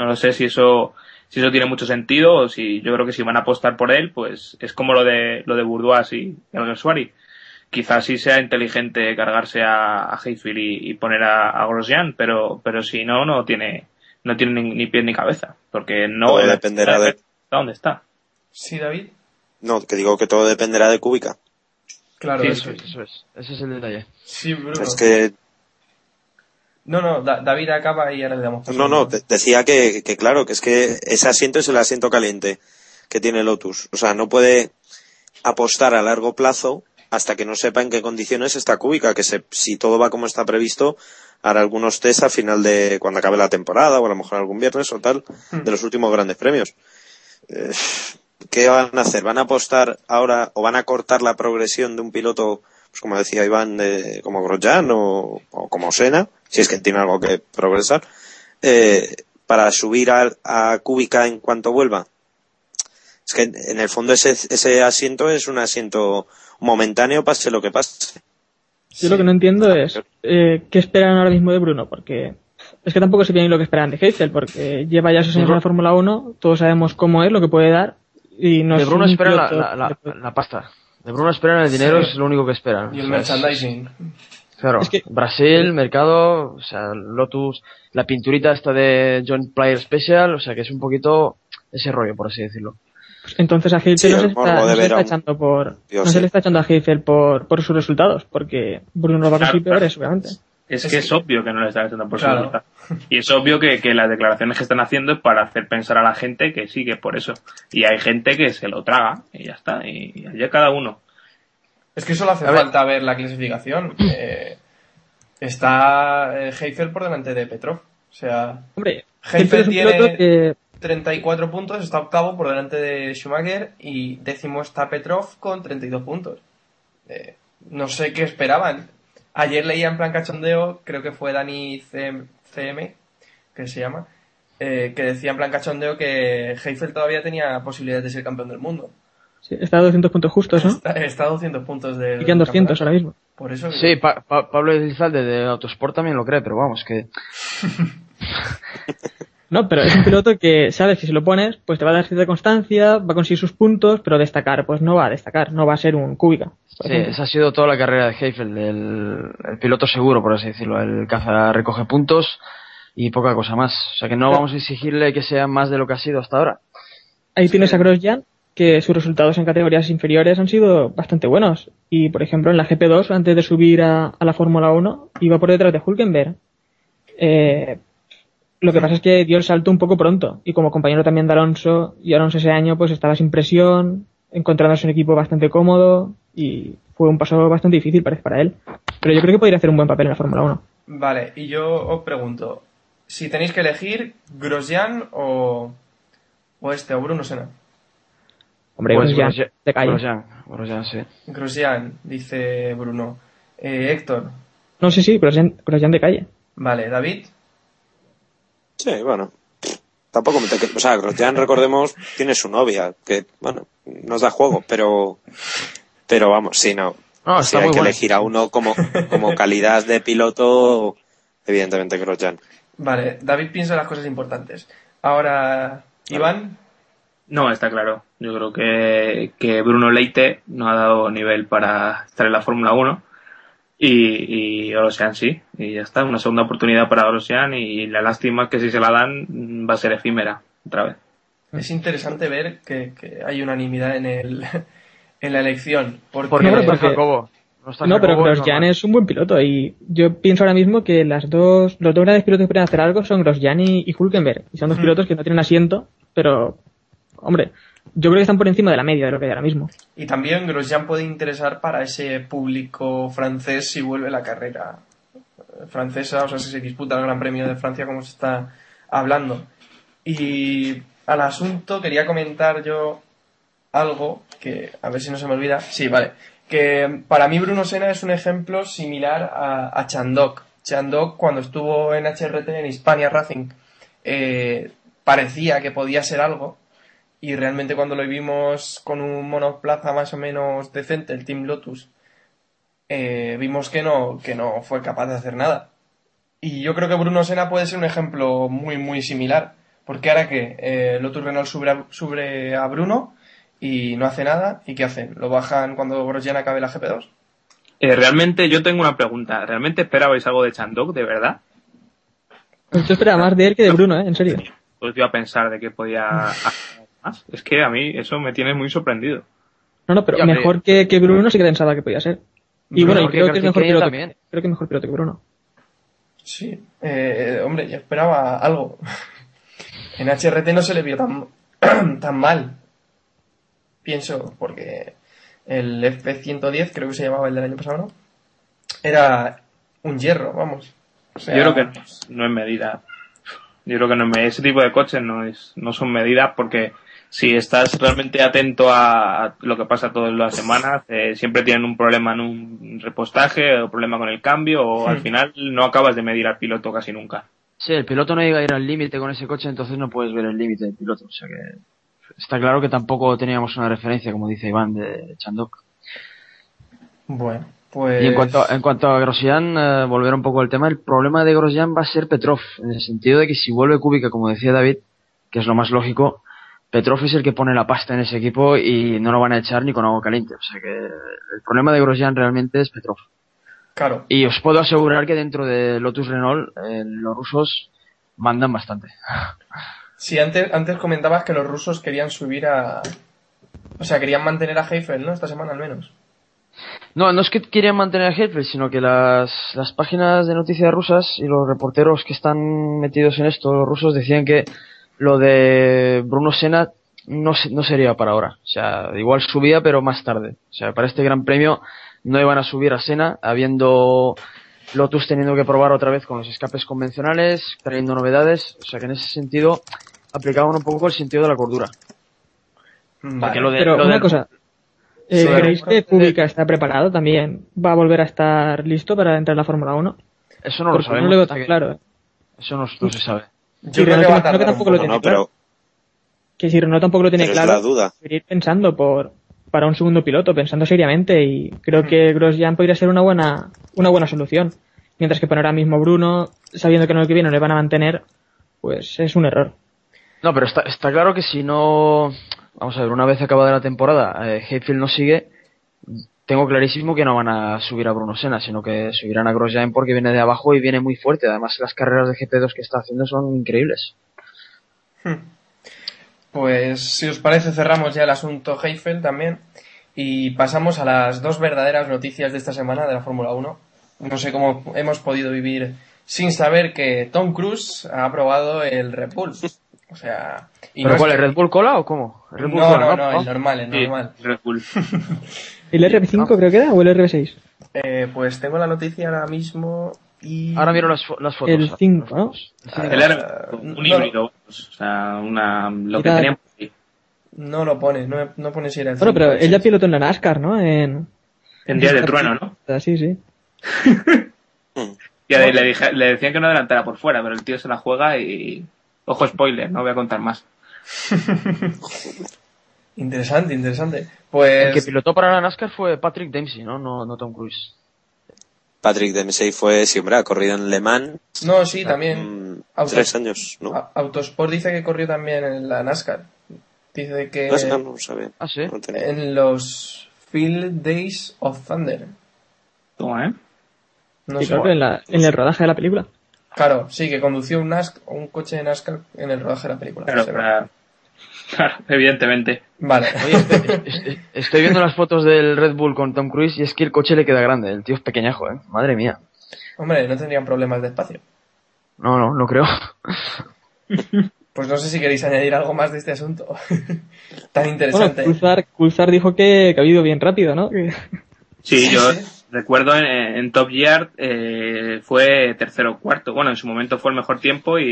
no lo sé si eso si eso tiene mucho sentido o si yo creo que si van a apostar por él, pues es como lo de lo de Bourdois y el Suari. Quizás sí sea inteligente cargarse a, a Heifel y, y poner a, a Grosjean, pero pero si no no tiene no tiene ni, ni pie ni cabeza, porque no Todo dependerá de- está donde está. Sí, David. No, que digo que todo dependerá de Kubica. Claro, Sí, es Eso es, eso es. Ese es el detalle. Sí, Bruno. Es que, No, no, Da- David acaba y ahora le damos paso. no, no, de- decía que, que claro, que es que ese asiento es el asiento caliente que tiene Lotus. O sea, no puede apostar a largo plazo hasta que no sepa en qué condiciones está Kubica, que se, si todo va como está previsto, hará algunos test al final de cuando acabe la temporada o a lo mejor algún viernes o tal de los últimos grandes premios. Eh, ¿Qué van a hacer? ¿Van a apostar ahora o van a cortar la progresión de un piloto, pues como decía Iván, de, como Grosjean o, o como Sena, si es que tiene algo que progresar, eh, para subir a, a Kubica en cuanto vuelva? Es que en el fondo ese, ese asiento es un asiento momentáneo, pase lo que pase. Yo lo que no entiendo es eh, qué esperan ahora mismo de Bruno, porque es que tampoco sé bien lo que esperan de Heifel, porque lleva ya sus años en la Fórmula 1, todos sabemos cómo es, lo que puede dar, y no de es Bruno un esperan la, la pasta. De Bruno esperan el dinero, Sí. es lo único que esperan. Y el O sea, es- merchandising. Claro, Es que- Brasil, mercado, o sea, Lotus, la pinturita esta de Joint Player Special, o sea, que es un poquito ese rollo, por así decirlo. Pues entonces a Heifel Sí, no, se está, no se está echando por no se le está echando a Heifel por, por sus resultados, porque Bruno va a conseguir Claro, peores, obviamente. Es Es que que- es obvio que no le están haciendo por su voluntad. Y es obvio que, que las declaraciones que están haciendo es para hacer pensar a la gente que sí, que es por eso. Y hay gente que se lo traga y ya está. Y, y allá cada uno. Es que solo hace A falta ver la clasificación. Eh, está eh, Heifel por delante de Petrov. O sea, Hombre, Heifel tiene- que 34 puntos, está octavo por delante de Schumacher y décimo está Petrov con 32 puntos. Eh, no sé qué esperaban. Ayer leía en plan cachondeo, creo que fue Dani CM, CM, que se llama, eh, que decía en plan cachondeo que Heifel todavía tenía posibilidades de ser campeón del mundo. sí, está a 200 puntos justos, ¿no? Está, está a 200 puntos de. Y quedan 200 ahora mismo. Por eso. Sí, Pa- Pa- Pablo Elizalde de Autosport también lo cree, pero vamos, que No, pero es un piloto que sabes que si lo pones, pues te va a dar cierta constancia, va a conseguir sus puntos, pero destacar, pues no va a destacar, no va a ser un cúbica. Sí, esa ha sido toda la carrera de Heifel, el, el piloto seguro, por así decirlo. El caza recoge puntos y poca cosa más. O sea que no vamos a exigirle que sea más de lo que ha sido hasta ahora. Ahí tienes a Grosjean, que sus resultados en categorías inferiores han sido bastante buenos. Y, por ejemplo, en la GP2, antes de subir a, a la Fórmula 1, iba por detrás de Hulkenberg. Eh, lo que pasa es que dio el salto un poco pronto. Y como compañero también de Alonso, y Alonso ese año pues estaba sin presión, encontrándose un equipo bastante cómodo, y fue un paso bastante difícil, parece, para él. Pero yo creo que podría hacer un buen papel en la Fórmula 1. Vale, y yo os pregunto, si tenéis que elegir Grosjean o, o este, o Bruno Senna. Hombre, Pues Grosjean, Grosjean- de calle. Grosjean, Grosjean, sí. Grosjean, dice Bruno. Eh, Héctor, No, sí, sí, Grosjean, Grosjean de calle. vale, David, Sí, bueno. Tampoco me te... O sea, Grosjean, recordemos, tiene su novia, que, bueno, nos da juego, pero... Pero vamos, sí, no. No, si está hay muy que bueno. elegir a uno como, como calidad de piloto, evidentemente Grosjean. vale, David piensa las cosas importantes. Ahora, Iván, No, está claro. Yo creo que, que Bruno Leite no ha dado nivel para estar en la Fórmula 1 y, y Grosjean sí. Y ya está, una segunda oportunidad para Grosjean y la lástima es que si se la dan va a ser efímera otra vez. es interesante ver que, que hay unanimidad en, el, en la elección. Porque, Porque No, porque- Jacobo. No, está No, pero Grosjean es un buen piloto y yo pienso ahora mismo que las dos, los dos grandes pilotos que pueden hacer algo son Grosjean y, y Hulkenberg. Y son dos Mm. pilotos que no tienen asiento, pero, hombre, yo creo que están por encima de la media de lo que hay ahora mismo. Y también Grosjean puede interesar para ese público francés si vuelve la carrera eh, francesa, o sea, si se disputa el Gran Premio de Francia como se está hablando. Y al asunto quería comentar yo algo que, a ver si no se me olvida. Sí, vale. Que para mí Bruno Senna es un ejemplo similar a, a Chandok. Chandok cuando estuvo en HRT en Hispania Racing eh, parecía que podía ser algo y realmente cuando lo vimos con un monoplaza más o menos decente, el Team Lotus, eh, vimos que no, que no fue capaz de hacer nada. Y yo creo que Bruno Senna puede ser un ejemplo muy, muy similar. Porque ahora que eh, Lotus Renault sube sube a Bruno y no hace nada, ¿y qué hacen? ¿Lo bajan cuando Grosjean acabe la GP2? Eh, realmente yo tengo una pregunta. ¿Realmente esperabais algo de Chandok, de verdad? Pues yo esperaba más de él que de Bruno, ¿eh? En serio. Pues yo a pensar de que podía hacer más. Es que a mí eso me tiene muy sorprendido. No, no, pero Ya, mejor que, que Bruno sí que pensaba que podía ser. Y bueno, y Mejor que creo que es mejor piloto. también. Creo que es mejor piloto que Bruno. Sí, eh, hombre, yo esperaba algo. En HRT no se le vio tan, tan mal. Pienso, porque el F110, creo que se llamaba el del año pasado, ¿no? Era un hierro, vamos. O sea, Yo creo que no es, no es medida. Yo creo que no es medida. Ese tipo de coches no es, no son medidas porque si estás realmente atento a, a lo que pasa todas las semanas, eh, siempre tienen un problema en un repostaje, o problema con el cambio, o al Hmm. final no acabas de medir al piloto casi nunca. Sí, el piloto no llega a ir al límite con ese coche, entonces no puedes ver el límite del piloto. O sea que está claro que tampoco teníamos una referencia, como dice Iván, de Chandok. Bueno, pues... Y en cuanto, en cuanto a Grosjean, eh, volver un poco al tema, el problema de Grosjean va a ser Petrov, en el sentido de que si vuelve Kubica, como decía David, que es lo más lógico, Petrov es el que pone la pasta en ese equipo y no lo van a echar ni con agua caliente. O sea que el problema de Grosjean realmente es Petrov. Claro. Y os puedo asegurar que dentro de Lotus Renault eh, los rusos mandan bastante. Sí, antes, antes comentabas que los rusos querían subir a... O sea, querían mantener a Heifel, ¿no? Esta semana al menos. No, no es que querían mantener a Heifel, sino que las, las páginas de noticias rusas y los reporteros que están metidos en esto, los rusos, decían que lo de Bruno Senna no, no sería para ahora. O sea, igual subía, pero más tarde. O sea, para este gran premio no iban a subir a Senna, habiendo Lotus teniendo que probar otra vez con los escapes convencionales, trayendo novedades. O sea, que en ese sentido aplicaban un poco el sentido de la cordura. Vale. que lo de- Pero lo una cosa. eh, Sí, ¿Creéis que Kubica está preparado también? ¿Va a volver a estar listo para entrar en la Fórmula 1? Eso no lo sabemos. no lo veo tan que- claro. ¿eh? Eso no, no se sabe. Yo creo que va a imagino que tardar un tampoco lo tiene No, claro. pero, Que si Renault tampoco lo tiene pero es claro, la duda. debería ir pensando por para un segundo piloto, pensando seriamente y creo que Grosjean podría ser una buena una buena solución. Mientras que poner ahora mismo Bruno, sabiendo que en el que viene no le van a mantener, pues es un error. No, pero está, está claro que si no. Vamos a ver, una vez acabada la temporada, eh, Hayfield no sigue. Tengo clarísimo que no van a subir a Bruno Senna, sino que subirán a Grosjean porque viene de abajo y viene muy fuerte. Además, las carreras de GP2 que está haciendo son increíbles. Pues si os parece cerramos ya el asunto Heifel también y pasamos a las dos verdaderas noticias de esta semana de la Fórmula 1. No sé cómo hemos podido vivir sin saber que Tom Cruise ha aprobado el Red Bull. O sea, y ¿Pero no cuál? es ¿El que- Red Bull Cola o cómo? ¿El Red Bull No, Cola, no, no, el normal, el Sí, normal. Red Bull. ¿El RB5 creo que era o el RB6? Eh, pues tengo la noticia ahora mismo y... Ahora miro las, fo- las fotos. El 5, ¿no? El R, Ah, un no. híbrido, o sea, una, lo que teníamos ahí. No lo pone, no, no pone si era el Bueno, pero 5 o el él ya 6. pilotó en la NASCAR, ¿no? En... En Día de Trueno, ¿no? Sí, sí. Y le, le dije- le decían que no adelantara por fuera, pero el tío se la juega y... Ojo spoiler, no voy a contar más. Interesante, interesante. El que Pues... pilotó para la NASCAR fue Patrick Dempsey, ¿no? No, no Tom Cruise. Patrick Dempsey fue, sí, hombre, ha corrido en Le Mans No, sí, también. mm, tres años, ¿no? Autosport dice que corrió también en la NASCAR. Dice que NASCAR no lo sabía. Ah, sí. No en los Field Days of Thunder. Toma, ¿eh? No sé. creo que en, la- en el rodaje de la película. Claro, sí, que condució un, NASC un coche de NASCAR en el rodaje de la película. Claro, evidentemente. Vale. Oye, estoy, estoy- estoy viendo las fotos del Red Bull con Tom Cruise y es que el coche le queda grande. El tío es pequeñajo, ¿eh? Madre mía. Hombre, no tendrían problemas de espacio. No, no, no creo. Pues no sé si queréis añadir algo más de este asunto. Tan Bueno, interesante. Coulthard, Coulthard dijo que, que ha ido bien rápido, ¿no? Que- Sí, yo Sí. Recuerdo en, en Top Gear eh, fue tercero o cuarto. Bueno, en su momento fue el mejor tiempo y,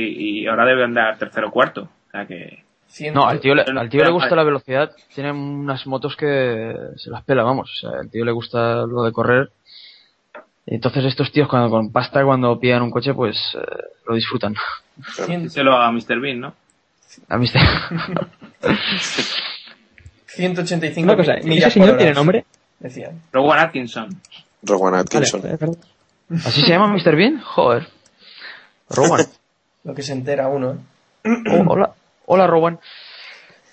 y ahora debe andar tercero o cuarto. O sea que... No, al tío, le, al tío le gusta la velocidad. Tiene unas motos que se las pela, vamos. O sea, al tío le gusta lo de correr. Y entonces estos tíos cuando con pasta, cuando pillan un coche, pues eh, lo disfrutan. cien- Se lo haga Mr. Bean, ¿no? A se- 185 Una cosa, millas ¿ese señor tiene nombre? Decían. Rowan Atkinson. Rowan Vale, Atkinson. verdad. ¿Así se llama Mr. Bean? Joder. Rowan. Lo que se entera uno. ¿eh? Oh, hola, hola Rowan.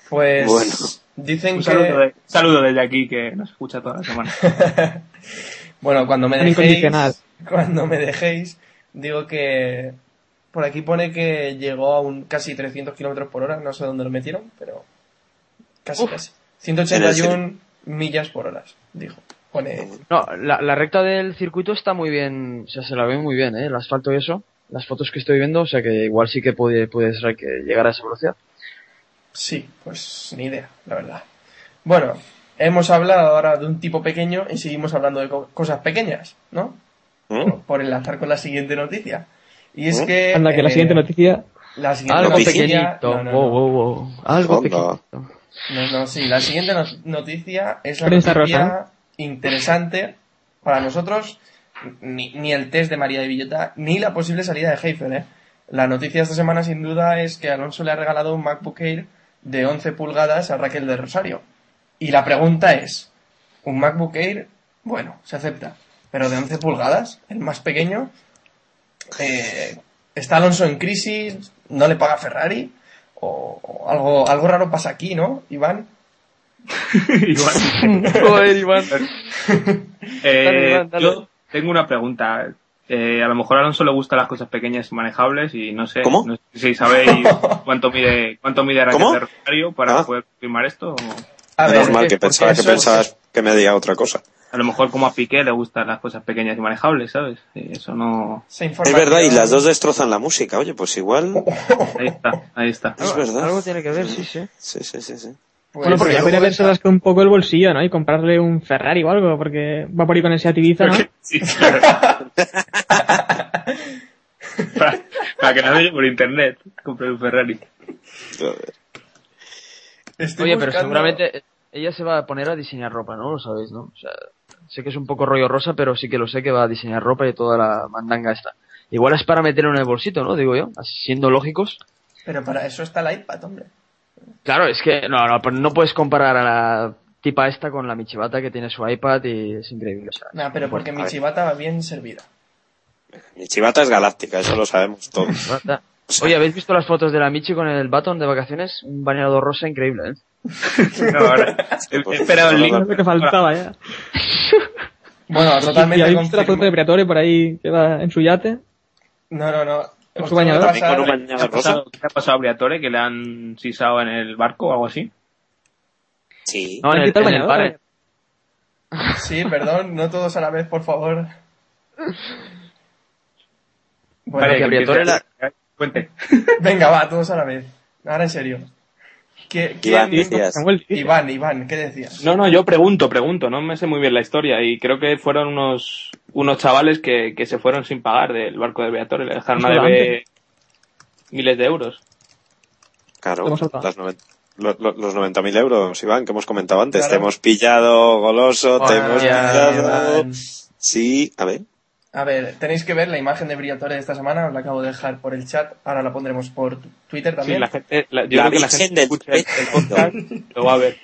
Pues Bueno. dicen Un que... saludo, de- saludo desde aquí que nos escucha toda la semana. Bueno, cuando me dejéis, incondicional. cuando me dejéis, digo que por aquí pone que llegó a un casi 300 kilómetros por hora, no sé dónde lo metieron, pero casi, Uf. casi. 181 millas por hora, dijo. Pone, No, la, la recta del circuito está muy bien, o sea, se la ve muy bien, ¿eh? El asfalto y eso. Las fotos que estoy viendo, o sea que igual sí que puede, puede ser que llegar a esa velocidad. sí, pues ni idea, la verdad. Bueno, hemos hablado ahora de un tipo pequeño y seguimos hablando de co- cosas pequeñas, ¿no? ¿Mm? Por, por enlazar con la siguiente noticia. Y es ¿Mm? que... Anda, que la eh, siguiente noticia... La siguiente Algo noticia- pequeñito. no, no, Wow, no. wow, wow. Algo Onda. pequeñito. No, no, sí, la siguiente no- noticia es la Prensa noticia rosa. Interesante para nosotros, ni, ni el test de María de Villota, ni la posible salida de Heifer, ¿eh? La noticia esta semana, sin duda, es que Alonso le ha regalado un MacBook Air de 11 pulgadas a Raquel de Rosario. Y la pregunta es, ¿un MacBook Air? Bueno, se acepta. Pero de 11 pulgadas, el más pequeño, eh, ¿está Alonso en crisis? ¿No le paga Ferrari? O, o algo, algo raro pasa aquí, ¿no, Iván? Igual. Joder, Iván. Eh, Dale, Iván, dale. yo, tengo una pregunta. Eh, a lo mejor a Alonso le gustan las cosas pequeñas y manejables y no sé, ¿Cómo? no sé si sabéis cuánto mide cuánto mide de Rosario para Ah. poder confirmar esto. o A ver, Normal que pensaba que pensabas que me diga otra cosa. a lo mejor como a Piqué le gustan las cosas pequeñas y manejables, ¿sabes? Y eso no. Es verdad, y las dos destrozan la música. Oye, pues igual. Ahí está, ahí está. Es verdad. Algo tiene que ver, sí, sí. Sí, sí, sí, sí. Pues Bueno, porque ya podría haberse un poco el bolsillo, ¿no? Y comprarle un Ferrari o algo, porque va por ahí con ese Ibiza, ¿no? Sí, claro. para, para que no me por internet, compré un Ferrari. Estoy Oye, pero seguramente ella se va a poner a diseñar ropa, ¿no? Lo sabéis, ¿no? O sea, sé que es un poco rollo rosa, pero sí que lo sé que va a diseñar ropa y toda la mandanga esta. Igual es para meterlo en el bolsito, ¿no? Digo yo, así siendo lógicos. Pero para eso está el iPad, hombre. Claro, es que no, no, pero no puedes comparar a la tipa esta con la Michibata que tiene su iPad y es increíble. O sea, Nah, pero porque a mi ver. chivata va bien servida. Mi chivata es galáctica, eso lo sabemos todos. Michibata- Oye, ¿habéis visto las fotos de la Michi con el Baton de vacaciones? Un bañador rosa increíble, ¿eh? No, ahora, esperado el link. que faltaba ya. Bueno, ¿Y totalmente habéis visto la foto de. Briatore por ahí que va en su yate? No, no, no. ¿Con su bañador? pasar- Con un ¿Qué ha bañador rosa. pasado, qué ha pasado a Briatore? ¿Que le han sisado en el barco o algo así? Sí. No, en ¿Le han el, en el bañador? bar, Sí, perdón, no todos a la vez, por favor. Bueno, Vale, que Briatore la- Cuente. venga, va, todos a la vez. Ahora en serio. ¿Qué- Iván, quién- decías. Iván, Iván, ¿qué decías? No, no, yo pregunto, pregunto, no me sé muy bien la historia y creo que fueron unos, unos chavales que, que se fueron sin pagar del barco de Briatore, le dejaron a deber miles de euros. Claro, las noven- lo- lo- los 90.000 euros, Iván, que hemos comentado antes. Claro. Te hemos pillado, goloso, te hemos ya, pillado. Iván. Sí, a ver. A ver, tenéis que ver la imagen de Briatore de esta semana, os la acabo de dejar por el chat, ahora la pondremos por Twitter Sí, también. la gente, la- yo La creo que la gente del escucha el, el podcast, lo va a ver el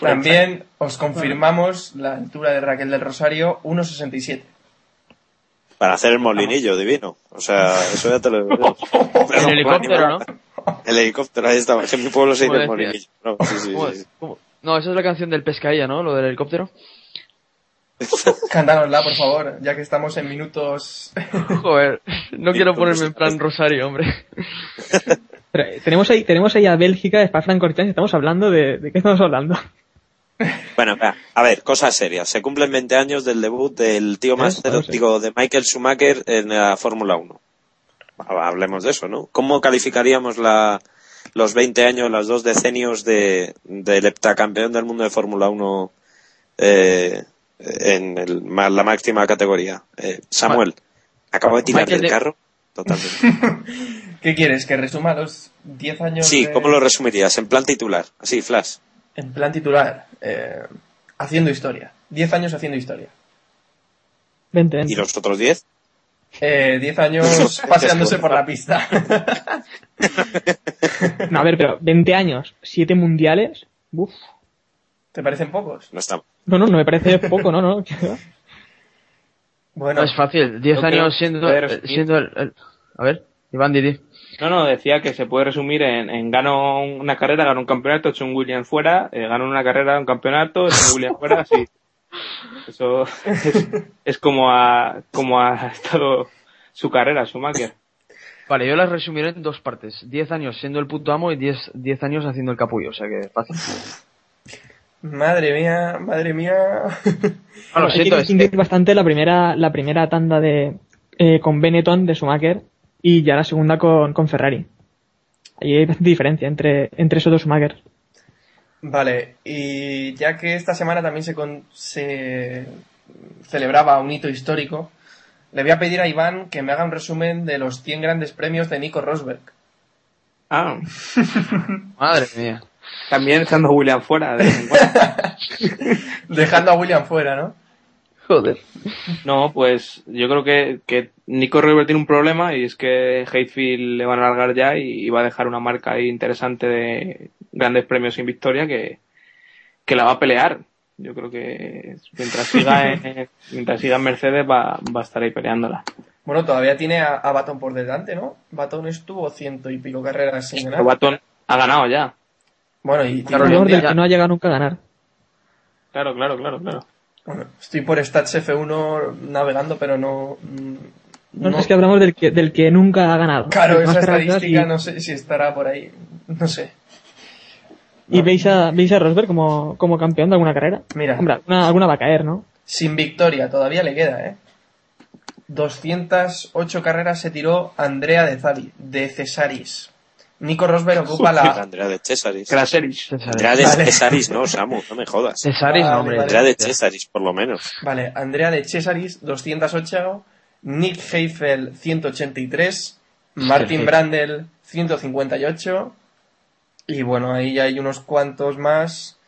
También os confirmamos la altura de Raquel del Rosario, 1,67. Para hacer el molinillo divino. O sea, eso ya te lo digo. En helicóptero, ¿no? El helicóptero, ahí estaba. En mi pueblo se dice el molinillo. No, sí, sí, ¿Cómo- sí, sí. cómo? No, esa es la canción del Pescailla, ¿no? Lo del helicóptero. Cántanosla, por favor, ya que estamos en minutos... Joder, no quiero ponerme en plan Rosario, hombre. Pero, eh, tenemos ahí, tenemos ahí a Bélgica, Spa-Francorchamps, y estamos hablando de, ¿de qué estamos hablando? Bueno, a ver, cosas serias. Se cumplen 20 años del debut del tío más Eso, sí. digo, de Michael Schumacher en la Fórmula 1. Ha- Hablemos de eso, ¿no? ¿Cómo calificaríamos la, los 20 años, los dos decenios de, del heptacampeón del mundo de Fórmula 1 eh, en el- ma- la máxima categoría? Eh, Samuel, acabo de tirar Michael del de- carro. Totalmente. ¿Qué quieres? ¿Que resuma los 10 años Sí, de- ¿cómo lo resumirías? En plan titular. Así, flash. En plan titular, eh, haciendo historia. 10 años haciendo historia. Vente, vente. ¿Y los otros 10? Eh, 10 años paseándose por la pista. No, a ver, pero 20 años, 7 mundiales. Uf. ¿Te parecen pocos? No está. No, no, no me parece poco, no, no. Bueno, No es fácil, 10 Yo creo años siendo, eh, siendo el, el- A ver, Iván Didi. No, no, decía que se puede resumir en, en gano una carrera, gano un campeonato, echo un Williams fuera, eh, gano una carrera, un campeonato, echo un Williams fuera, así. Eso es, es como ha, como ha estado su carrera, su máquina. Vale, yo las resumiré en dos partes. 10 años siendo el puto amo y 10, 10 años haciendo el capullo, o sea que fácil. madre mía, madre mía. Ah, lo Hay que siento, es distinguir que- bastante la primera, la primera tanda de eh, con Benetton de Schumacher y ya la segunda con, con Ferrari. Ahí hay diferencia entre, entre esos dos Schumacher. Vale, y ya que esta semana también se, con- se celebraba un hito histórico, le voy a pedir a Iván que me haga un resumen de los 100 grandes premios de Nico Rosberg. Ah, Madre mía. también estando Williams fuera. de vez en cuando. Dejando a William fuera, ¿no? Joder. No, pues yo creo que, que Nico Rosberg tiene un problema y es que Hatefield le van a largar ya y, y va a dejar una marca ahí interesante de grandes premios sin victoria que, que la va a pelear. Yo creo que mientras siga en, mientras siga en Mercedes va, va a estar ahí peleándola. Bueno, todavía tiene a, a Baton por delante, ¿no? Baton estuvo ciento y pico carreras sin ganar. Pero Baton ha ganado ya. Bueno, y tiene del que no ha llegado nunca a ganar. Claro, claro, claro, claro. Bueno, estoy por Stats F1 navegando, pero no... mm, No, es que hablamos del que, del que nunca ha ganado. Claro, esa estadística y- no sé si estará por ahí. No sé. ¿Y veis a, veis a Rosberg como, como campeón de alguna carrera? Mira. Hombre, alguna, alguna va a caer, ¿no? Sin victoria, todavía le queda, ¿eh? 208 carreras se tiró Andrea de Zavi, de Cesaris. Nico Rosberg ocupa la... Andrea de Cesaris. Craseris. Andrea de Vale. Cesaris, no, Samu, no me jodas. Cesaris, Vale, no, hombre. vale. Andrea de Cesaris, por lo menos. Vale, Andrea de Cesaris, 208. Nick Heifel, 183. Martin. Brandel, 158. Y bueno, ahí ya hay unos cuantos más,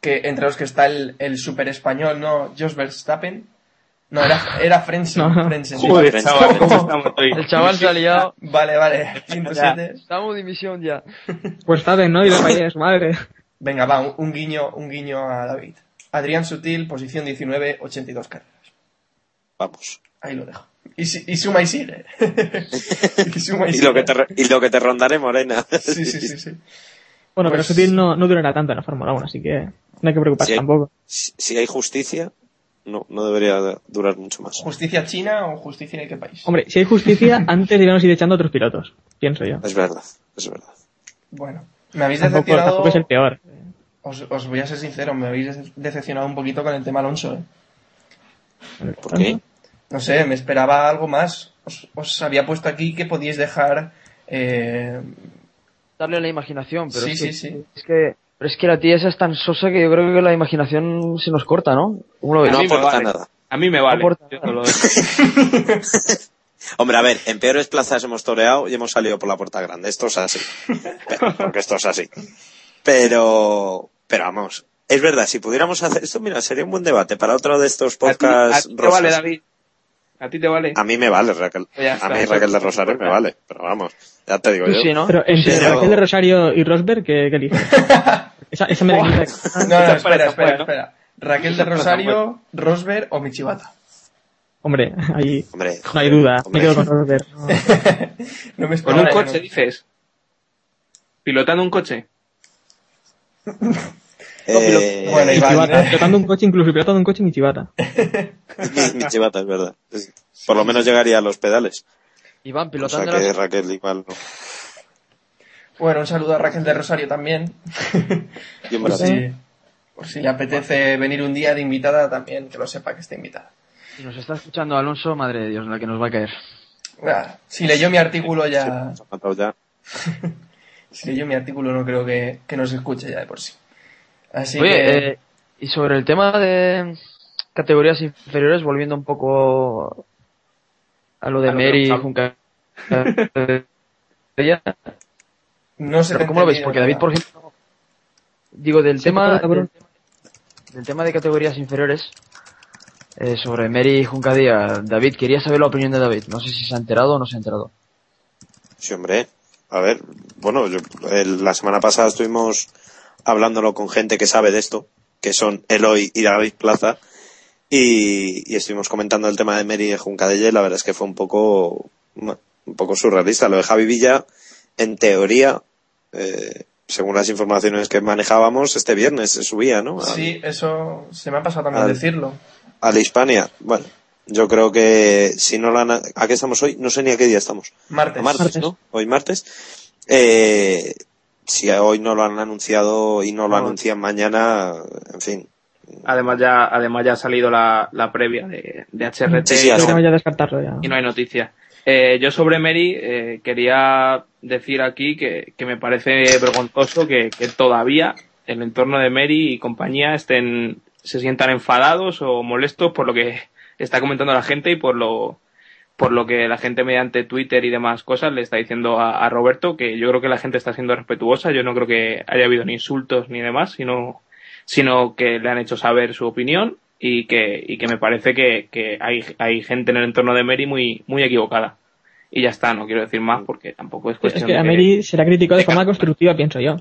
que entre los que está el, el super español, ¿no? Jos Verstappen. No, era, era Frenzen. No. Frenzen. Joder, Frenzen. chaval, estamos hoy. El chaval se ha liado. Vale, vale, 107. Estamos de misión ya. Pues saben, ¿no? Y fallé, su madre. Venga, va, un, un guiño, un guiño a David. Adrián Sutil, posición 19, 82 carreras. Vamos. Ahí lo dejo. Y, si- y suma y sigue. y suma y, Y lo, que sigue. te, y lo que te rondaré, Morena. Sí, sí, sí, sí. Bueno, pero Pues- Sutil no, no durará tanto en la Fórmula 1, así que no hay que preocuparse tampoco. Si, si hay justicia, no, no debería de- durar mucho más. ¿Justicia china o justicia de qué país? Hombre, si hay justicia, antes debíamos ir echando a otros pilotos, pienso yo. Es verdad, es verdad. Bueno, me habéis Tampoco, decepcionado. tampoco es el peor. Os, os voy a ser sincero, me habéis dece- decepcionado un poquito con el tema Alonso. ¿eh? ¿Por qué? No sé, me esperaba algo más. Os, os había puesto aquí que podíais dejar. eh, Darle a la imaginación, pero Sí, es, que, sí, sí. es que pero es que la tía esa es tan sosa que yo creo que la imaginación se nos corta, ¿no? ¿Cómo lo ves? No aporta vale. nada. A mí me vale. aporta Yo nada. no lo. Hombre, a ver, en peores plazas hemos toreado y hemos salido por la puerta grande. Esto es así. Pero- porque esto es así. Pero, pero vamos. Es verdad, si pudiéramos hacer esto, mira, sería un buen debate para otro de estos ¿A ti, a podcasts ti te vale. David? ¿A ti te vale? A mí me vale, Raquel. Ya A está, mí Raquel de Rosario me vale. Pero vamos, ya te digo yo. sí, ¿no? Pero entre Sí, Raquel de Rosario y Rosberg, ¿qué, qué eliges? esa, esa me la quita. No, no, Está espera, está espera, espera. Raquel de Rosario, Rosberg o Michibata. Hombre, ahí Hombre, no hay duda. hombre. Me quedo con Rosberg. No. no me ¿Con un coche, no. dices? ¿Pilotando un coche? Eh, Bueno. ¿eh? Pilotando un coche, incluso pilotando un coche Michibata. mi, mi chivata, es verdad. Por lo menos llegaría a los pedales. Iván, O sea pilotando que Raquel igual no. Bueno, un saludo a Raquel de Rosario también. Y en Por si, por si le apetece venir un día de invitada también, que lo sepa que está invitada. Si nos está escuchando Alonso, madre de Dios, la que nos va a caer. Ah, Si leyó mi artículo ya, Se ha matado ya. si leyó mi artículo no creo que, que nos escuche ya de por sí. Así Oye, que, eh, y sobre el tema de categorías inferiores, volviendo un poco a lo de A lo que Mary nos- Junca. ella, no sé ¿cómo lo veis? Porque David, por ejemplo, digo, del Sí, tema, del tema de categorías inferiores, eh, sobre Mary Juncadía, David, quería saber la opinión de David. No sé si se ha enterado o no se ha enterado. Sí, hombre. A ver, bueno, yo, el- la semana pasada estuvimos hablándolo con gente que sabe de esto, que son Eloy y David Plaza, y, y estuvimos comentando el tema de Mary Juncadella y la verdad es que fue un poco, un poco surrealista. Lo de Javi Villa, en teoría, eh, según las informaciones que manejábamos, este viernes se subía, ¿no? Al- Sí, eso se me ha pasado también Al- decirlo. a la Hispania. Bueno, yo creo que si no lo han... ¿A qué estamos hoy? No sé ni a qué día estamos. Martes. A martes, Martes. ¿no? Hoy martes. Eh, si hoy no lo han anunciado y no lo No. anuncian mañana, en fin. Además ya, además ya ha salido la, la previa de, de HRT Sí, sí, y, no, ya descartarlo ya. y no hay noticia. Eh, yo sobre Mary eh, quería decir aquí que, que me parece vergonzoso que, que todavía el entorno de Mary y compañía estén se sientan enfadados o molestos por lo que está comentando la gente y por lo por lo que la gente mediante Twitter y demás cosas le está diciendo a, a Roberto que yo creo que la gente está siendo respetuosa yo no creo que haya habido ni insultos ni demás sino sino que le han hecho saber su opinión y que, y que me parece que, que hay, hay gente en el entorno de Mary muy, muy equivocada. Y ya está, no quiero decir más porque tampoco es Es cuestión que de a que- Mary se le ha criticado de forma constructiva, pienso yo.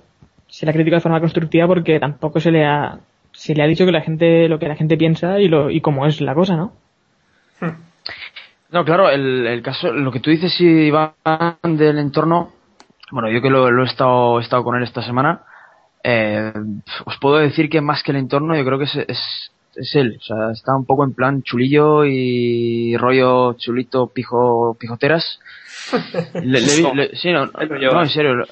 Se le ha criticado de forma constructiva porque tampoco se le ha se le ha dicho que la gente lo que la gente piensa y lo y cómo es la cosa, ¿no? No, claro, el, el caso, lo que tú dices, Iván, del entorno, bueno, yo que lo, lo he, estado, he estado con él esta semana, eh, os puedo decir que más que el entorno, yo creo que es, es, es él. O sea, está un poco en plan chulillo y rollo chulito pijo pijoteras. Le- le vi- le- sí, no, no, en serio, lo,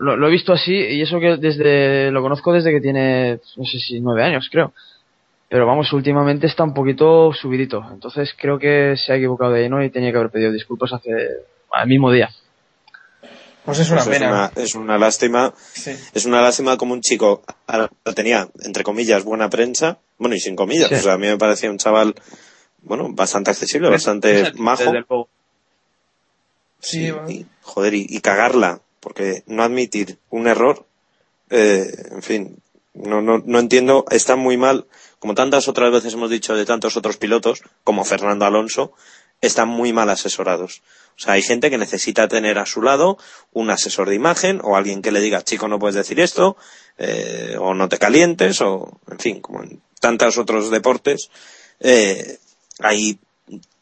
lo- lo he visto así y eso que desde lo conozco desde que tiene, no sé si nueve años, creo. Pero vamos, últimamente está un poquito subidito. Entonces creo que se ha equivocado de lleno y tenía que haber pedido disculpas hace al mismo día. Pues es una Pues es, pena. una, es una lástima. Sí. Es una lástima como un chico tenía, entre comillas, buena prensa. Bueno, y sin comillas. Sí. O sea, a mí me parecía un chaval, bueno, bastante accesible, bastante majo. Sí, y, joder, y, y cagarla, porque no admitir un error, eh, en fin, no, no, no entiendo, está muy mal, como tantas otras veces hemos dicho de tantos otros pilotos, como Fernando Alonso, están muy mal asesorados. O sea, hay gente que necesita tener a su lado un asesor de imagen o alguien que le diga, chico, no puedes decir esto, eh, o no te calientes, o, en fin, como en tantos otros deportes, eh, hay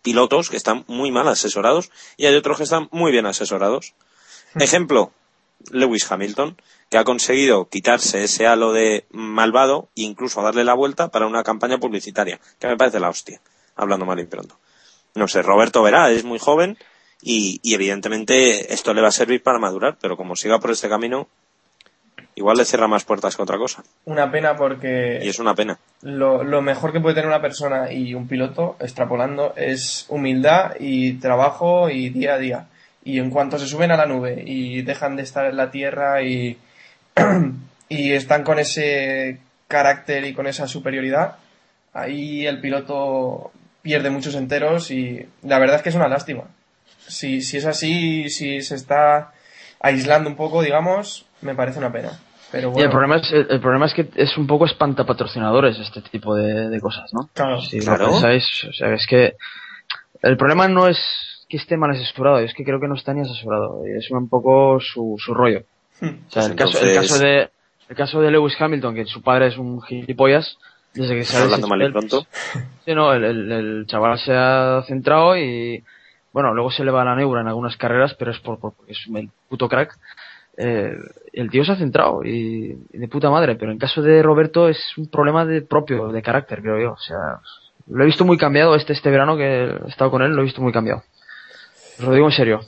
pilotos que están muy mal asesorados y hay otros que están muy bien asesorados. Ejemplo, Lewis Hamilton, que ha conseguido quitarse ese halo de malvado e incluso darle la vuelta para una campaña publicitaria, que me parece la hostia, hablando mal y pronto. No sé, Roberto verá, es muy joven y, y evidentemente esto le va a servir para madurar, pero como siga por este camino, igual le cierra más puertas que otra cosa. Una pena porque Y es una pena. lo, lo mejor que puede tener una persona y un piloto, extrapolando, es humildad y trabajo y día a día. Y en cuanto se suben a la nube y dejan de estar en la tierra y, y están con ese carácter y con esa superioridad, ahí el piloto pierde muchos enteros y la verdad es que es una lástima. Si, si es así, si se está aislando un poco, digamos, me parece una pena. Pero Y el problema es, el, el problema es que es un poco espantapatrocinadores este tipo de, de cosas, ¿no? Claro. Si Claro. lo pensáis, o sea, es que el problema no es que esté mal asesorado, es que creo que no está ni asesorado, y es un poco su, su rollo. Hmm. O sea, el, caso, el caso de el caso de Lewis Hamilton, que su padre es un gilipollas, desde que sale Hablando mal y pronto. Sí, no, el, el, el chaval se ha centrado y bueno, luego se le va la neura en algunas carreras, pero es por, por- porque es un puto crack. Eh, el tío se ha centrado y, y de puta madre, pero en caso de Roberto es un problema de propio, de carácter, creo yo. O sea, lo he visto muy cambiado este, este verano que he estado con él, lo he visto muy cambiado. Os lo digo en serio.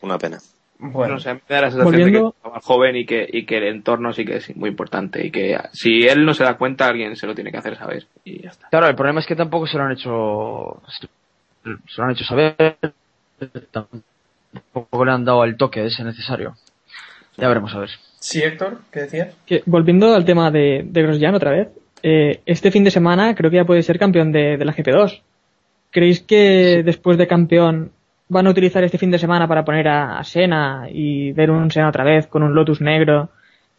Una pena. Bueno. No sé, me da la sensación de que Volviendo- es un chaval joven y que, y que el entorno sí que es muy importante y que si él no se da cuenta, alguien se lo tiene que hacer saber y ya está. Claro, el problema es que tampoco se lo han hecho, se lo han hecho saber, tampoco le han dado el toque ese necesario. Ya veremos a ver. Sí, Héctor, ¿qué decías? Que, volviendo al tema de, de Grosjean otra vez, eh, este fin de semana creo que ya puede ser campeón de, de la GP2. ¿Creéis que después de campeón van a utilizar este fin de semana para poner a, a Senna y ver un Senna otra vez con un Lotus negro?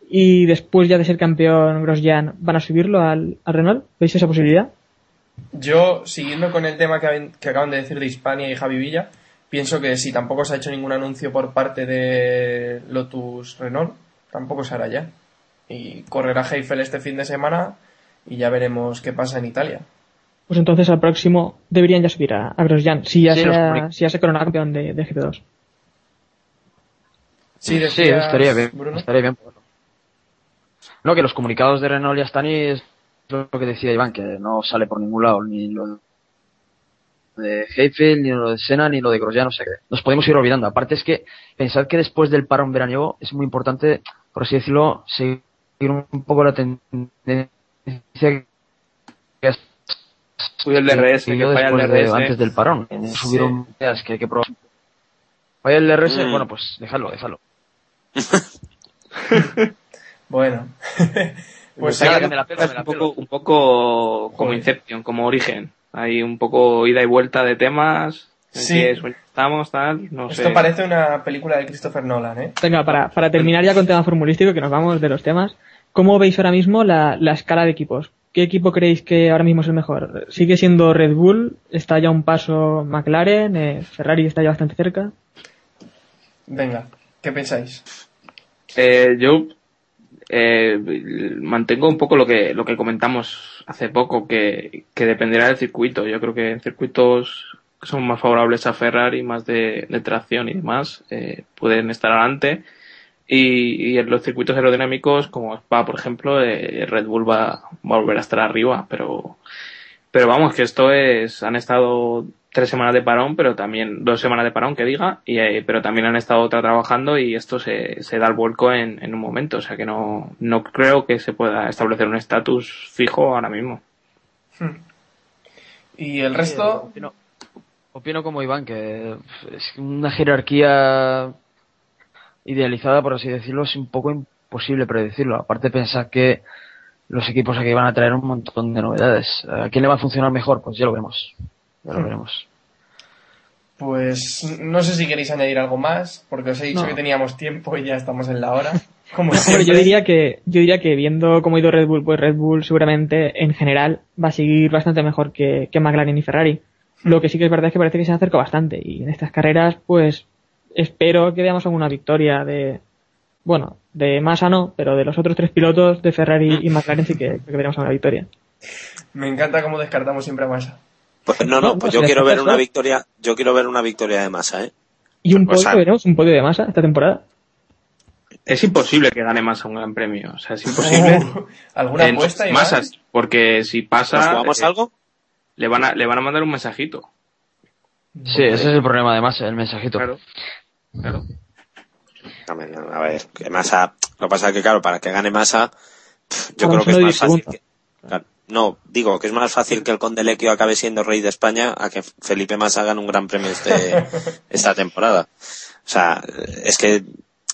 Y después ya de ser campeón Grosjean, ¿van a subirlo al, Renault? ¿Veis esa posibilidad? Yo, siguiendo con el tema que, que acaban de decir de Hispania y Javi Villa, pienso que si tampoco se ha hecho ningún anuncio por parte de Lotus Renault, tampoco se hará ya. Y correrá Heifel este fin de semana y ya veremos qué pasa en Italia. Pues entonces al próximo deberían ya subir a, a Grosjean, si ya, Sí, se, los ha- comunica- si ya se corona campeón de, de GP2. Sí, Sí, estaría bien. Bruno. Estaría bien. No, que los comunicados de Renault ya están y es lo que decía Iván, que no sale por ningún lado, ni lo de Heifel, ni lo de Senna, ni lo de Grosjean, o sea que nos podemos ir olvidando. Aparte es que pensad que después del parón veraniego es muy importante, por así decirlo, seguir un poco la tendencia Cuida el DRS, que falla el después de- DRS. antes del parón. Subieron ideas que hay que probar. Falla el DRS, Mm. bueno, pues dejadlo, dejadlo. Bueno. pues Pues que me la pelo, me la un poco, un poco como Joder. Inception, como origen. Hay un poco ida y vuelta de temas. Sí. estamos, tal, no Esto sé. parece una película de Christopher Nolan, ¿eh? Venga, para, para terminar ya con tema formulístico, que nos vamos de los temas, ¿cómo veis ahora mismo la, la escala de equipos? ¿Qué equipo creéis que ahora mismo es el mejor? ¿Sigue siendo Red Bull? ¿Está ya un paso McLaren? Eh, ¿Ferrari está ya bastante cerca? Venga, ¿qué pensáis? Eh, yo eh, mantengo un poco lo que lo que comentamos hace poco, que, que dependerá del circuito. Yo creo que en circuitos que son más favorables a Ferrari, más de, de tracción y demás, eh, pueden estar adelante. Y, y en los circuitos aerodinámicos, como Spa, por ejemplo, eh, Red Bull va, va a volver a estar arriba, pero Pero vamos, que esto es, han estado tres semanas de parón, pero también dos semanas de parón, que diga, y, eh, pero también han estado otra trabajando y esto se, se da el vuelco en, en un momento. O sea que no, no creo que se pueda establecer un estatus fijo ahora mismo. Y el resto, Opino, opino como Iván, que es una jerarquía idealizada, por así decirlo, es un poco imposible predecirlo. Aparte, pensar que los equipos aquí van a traer un montón de novedades. ¿A quién le va a funcionar mejor? Pues ya lo veremos. Ya lo veremos. pues no sé si queréis añadir algo más, porque os he dicho No. que teníamos tiempo y ya estamos en la hora. Como yo diría que, yo diría que viendo cómo ha ido Red Bull, pues Red Bull seguramente en general va a seguir bastante mejor que, que McLaren y Ferrari. Lo que sí que es verdad es que parece que se han acercado bastante y en estas carreras, pues espero que veamos alguna victoria de, bueno, de Massa no, pero de los otros tres pilotos de Ferrari y McLaren sí que, que veremos alguna victoria. Me encanta cómo descartamos siempre a Massa. Pues no, No, no, pues no, yo si quiero les ver una victoria, yo quiero ver una victoria de masa, ¿eh? Y un podio, sea- veremos, un podio de Massa esta temporada. Es imposible que gane más a un gran premio. O sea, es imposible. Uh, ¿Alguna apuesta? masas, porque si ¿Nos pasa, jugamos eh, algo? le van a, le van a mandar un mensajito. Sí, ese es el problema además, el mensajito. Claro. Claro. A ver, a ver, que masa, lo que pasa es que claro, para que gane masa, pff, yo Vamos creo que es más fácil segundo. que, claro, no, digo que es más fácil que el Condelequio acabe siendo rey de España a que Felipe Massa gane un gran premio este, esta temporada. O sea, es que,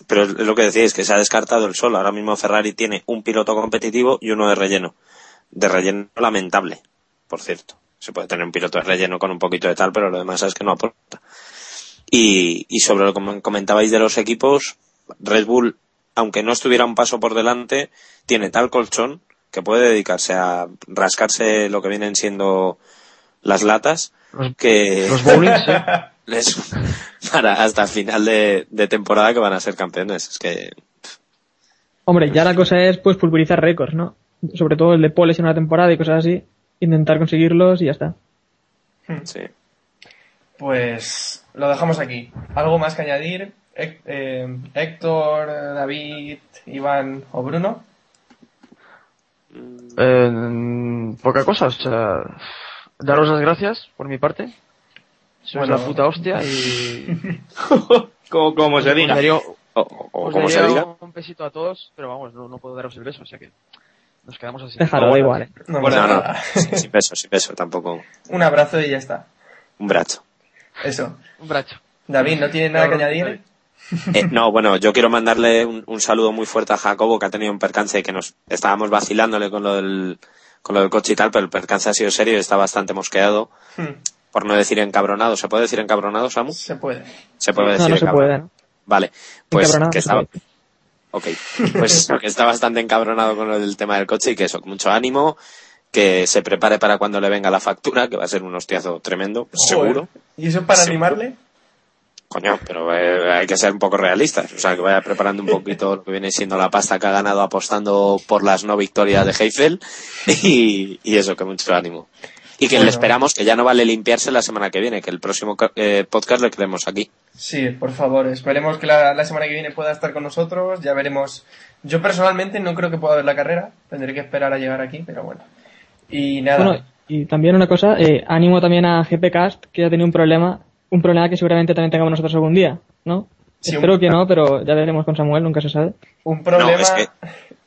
pero es lo que decíais, que se ha descartado el solo. Ahora mismo Ferrari tiene un piloto competitivo y uno de relleno. De relleno lamentable, por cierto. Se puede tener un piloto de relleno con un poquito de tal, pero lo demás es que no aporta. Y, y sobre lo que comentabais de los equipos, Red Bull, aunque no estuviera un paso por delante, tiene tal colchón que puede dedicarse a rascarse lo que vienen siendo las latas que los bowlings, les- para hasta el final de, de temporada que van a ser campeones. Es que Hombre, ya la cosa es pues pulverizar récords, ¿no? Sobre todo el de poles en una temporada y cosas así. Intentar conseguirlos y ya está. sí. Pues lo dejamos aquí. ¿Algo más que añadir? Eh, Héctor, David, Iván o Bruno. Eh, poca cosa, o sea, daros las gracias por mi parte. Sois Bueno. la puta hostia y Como, como se os diga. daría, O, o- os como se daría diga. un besito a todos, pero vamos, no, no puedo daros el beso, o sea que nos quedamos así. Déjalo, da igual. ¿eh? No, Bueno, No, no, sin sin peso, sin peso, tampoco Un abrazo y ya está. un brazo. Eso. Un bracho. David, ¿no tiene nada que añadir? Eh, no, bueno, yo quiero mandarle un, un saludo muy fuerte a Jacobo que ha tenido un percance que nos estábamos vacilándole con lo del con lo del coche y tal, pero el percance ha sido serio y está bastante mosqueado, Hmm, por no decir encabronado. ¿Se puede decir encabronado, Samu? Se puede. Se puede No, decir no se encabronado. puede, ¿no? Vale, pues que estaba. Ok, pues que está bastante encabronado con lo del tema del coche y que eso, con mucho ánimo, que se prepare para cuando le venga la factura, que va a ser un hostiazo tremendo, seguro. ¿Y eso para Seguro. animarle? Coño, pero eh, hay que ser un poco realistas. O sea, que vaya preparando un poquito lo que viene siendo la pasta que ha ganado apostando por las no victorias de Heifel. Y, y eso, que mucho ánimo. Y que Bueno. le esperamos que ya no vale limpiarse la semana que viene, que el próximo eh, podcast le queremos aquí. Sí, por favor. Esperemos que la, la semana que viene pueda estar con nosotros. Ya veremos. Yo personalmente no creo que pueda ver la carrera. Tendré que esperar a llegar aquí, pero bueno. Y nada. Bueno, y también una cosa, eh, ánimo también a GPcast, que ha tenido un problema, un problema que seguramente también tengamos nosotros algún día, ¿no? Sí, Espero un- que no, pero ya veremos con Samuel, nunca se sabe. Un problema No, es que-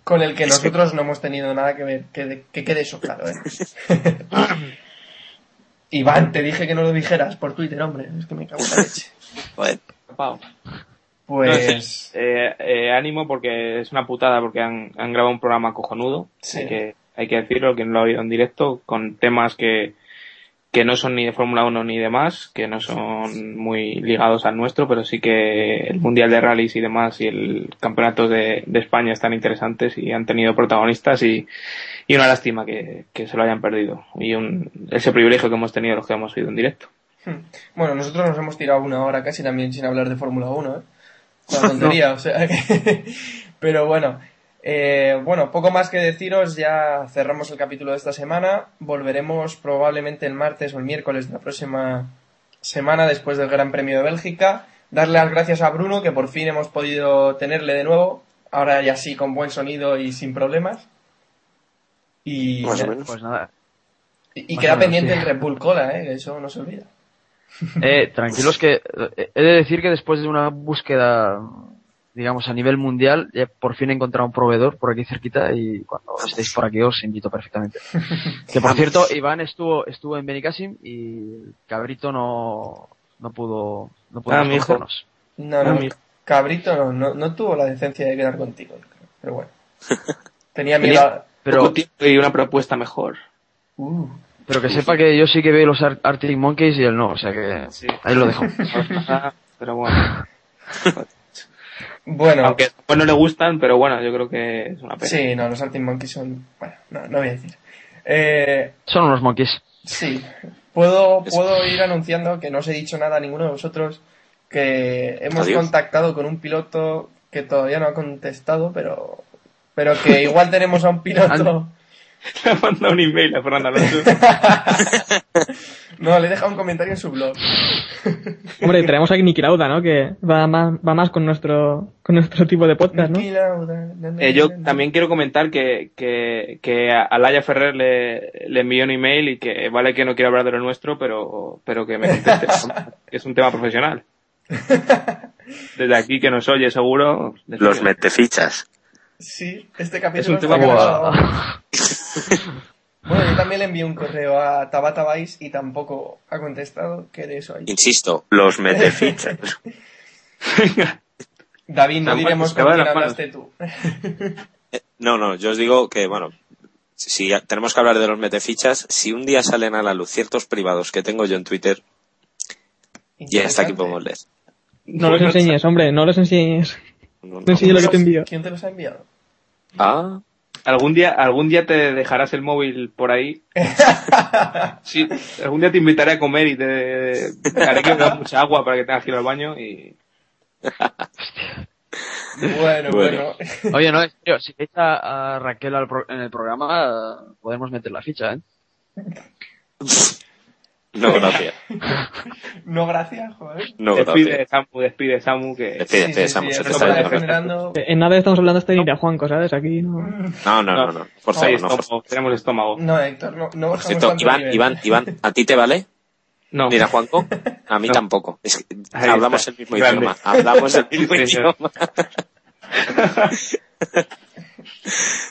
con el que es que- nosotros no hemos tenido nada que ver. Que, que quede eso claro, ¿eh? Iván, te dije que no lo dijeras por Twitter, hombre. Es que me cago en la leche. Joder. Pau. Pues. Eh, eh, ánimo porque es una putada porque han, han grabado un programa cojonudo. Sí. Hay, que, hay que decirlo, quien lo ha oído en directo, con temas que, que no son ni de Fórmula 1 ni demás, que no son muy ligados al nuestro, pero sí que el Mundial de Rallys y demás y el Campeonato de, de España están interesantes y han tenido protagonistas y, y una lástima que, que se lo hayan perdido. Y un, ese privilegio que hemos tenido los que hemos oído en directo. Hmm. Bueno, nosotros nos hemos tirado una hora casi también sin hablar de Fórmula 1, ¿eh? Una tontería, o sea que... Pero bueno, eh, bueno, poco más que deciros, ya cerramos el capítulo de esta semana. Volveremos probablemente el martes o el miércoles de la próxima semana después del Gran Premio de Bélgica. Darle las gracias a Bruno, que por fin hemos podido tenerle de nuevo. Ahora ya sí, con buen sonido y sin problemas. Y, Más o menos. Pues nada, Y, y Más queda menos, pendiente sí. el Red Bull Cola, ¿eh? Eso no se olvida. Eh, tranquilos que eh, he de decir que después de una búsqueda, digamos, a nivel mundial, ya por fin he encontrado un proveedor por aquí cerquita y cuando estéis por aquí os invito perfectamente. Que por cierto, Iván estuvo estuvo en Benicassim y Cabrito no no pudo no pudo Ah, mi hijo. No, no. Cabrito no, no, no tuvo la decencia de quedar contigo, pero bueno. Tenía miedo Tenía-. Pero y una propuesta mejor. Uh, pero que sepa que yo sí que veo los Ar- Arctic Monkeys y él no, o sea que Sí. ahí lo dejo. pero bueno. bueno, Aunque pues no le gustan, pero bueno, yo creo que es una pena. sí, no, los Arctic Monkeys son... Bueno, no, no voy a decir. Eh, Son unos monkeys. sí, puedo, puedo ir anunciando que no os he dicho nada a ninguno de vosotros, que hemos Adiós. contactado con un piloto que todavía no ha contestado, pero, pero que igual tenemos a un piloto... Le ha mandado un email a Fernando Alonso. No, le he dejado un comentario en su blog. Hombre, traemos a Niki Lauda, ¿no? Que va más, va más con nuestro, con nuestro tipo de podcast, ¿no? Lauda, Eh, yo también quiero comentar que, que, que a Alaya Ferrer le, le envió un email y que vale que no quiero hablar de lo nuestro, pero, pero que me conteste. que es un tema profesional. Desde aquí que nos oye seguro. Los decirle. metefichas. Sí, este Es capítulo un tema. Bueno, yo también le envié un correo a Tabata Vice y tampoco ha contestado. ¿Qué de eso hay? Insisto, los metefichas. David, no diremos con quién hablaste tú. Eh, No, no, yo os digo que, bueno, si ya- tenemos que hablar de los metefichas, si un día salen a la luz ciertos privados que tengo yo en Twitter, y hasta aquí podemos leer. No los enseñes, hombre, no los enseñes. No, no. No enseñes lo que te envío. ¿Quién te los ha enviado? Ah, Algún día, algún día te dejarás el móvil por ahí. Sí, algún día te invitaré a comer y te, te haré que bebas mucha agua para que tengas que ir al baño y Bueno, bueno. Bueno. Oye, no, serio, si veis a, Raquel al pro- en el programa, podemos meter la ficha, ¿eh? no, gracias. no, gracias, joder. No, despide gracias. Samu, despide Samu que Despide, Sí, despide, sí, Samu, sí, se te está degenerando. En nada estamos hablando hasta de ir a Juanco, ¿sabes? Aquí no. No, no, no, no. Por favor, no. tenemos estómago. No, Héctor, no, no Por cierto, Iván, nivel. Iván, Iván, ¿a ti te vale? No. Mira, Juanco, a mí No. tampoco. Es que hablamos está. el mismo Grande. idioma. Hablamos el mismo Sí, sí. idioma.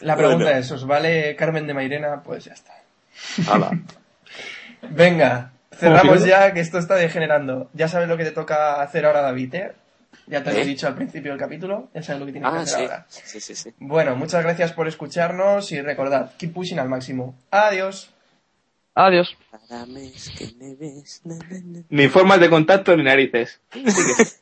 La pregunta Bueno. es, ¿os vale Carmen de Mairena? Pues ya está. Hala. Venga, cerramos ya que esto está degenerando. Ya sabes lo que te toca hacer ahora, David, ¿eh? Ya te lo he ¿Eh? dicho al principio del capítulo, ya sabes lo que tienes que Ah, hacer sí. ahora. Sí, sí, sí. Bueno, muchas gracias por escucharnos y recordad, keep pushing al máximo. Adiós. Adiós. Ni formas de contacto ni narices.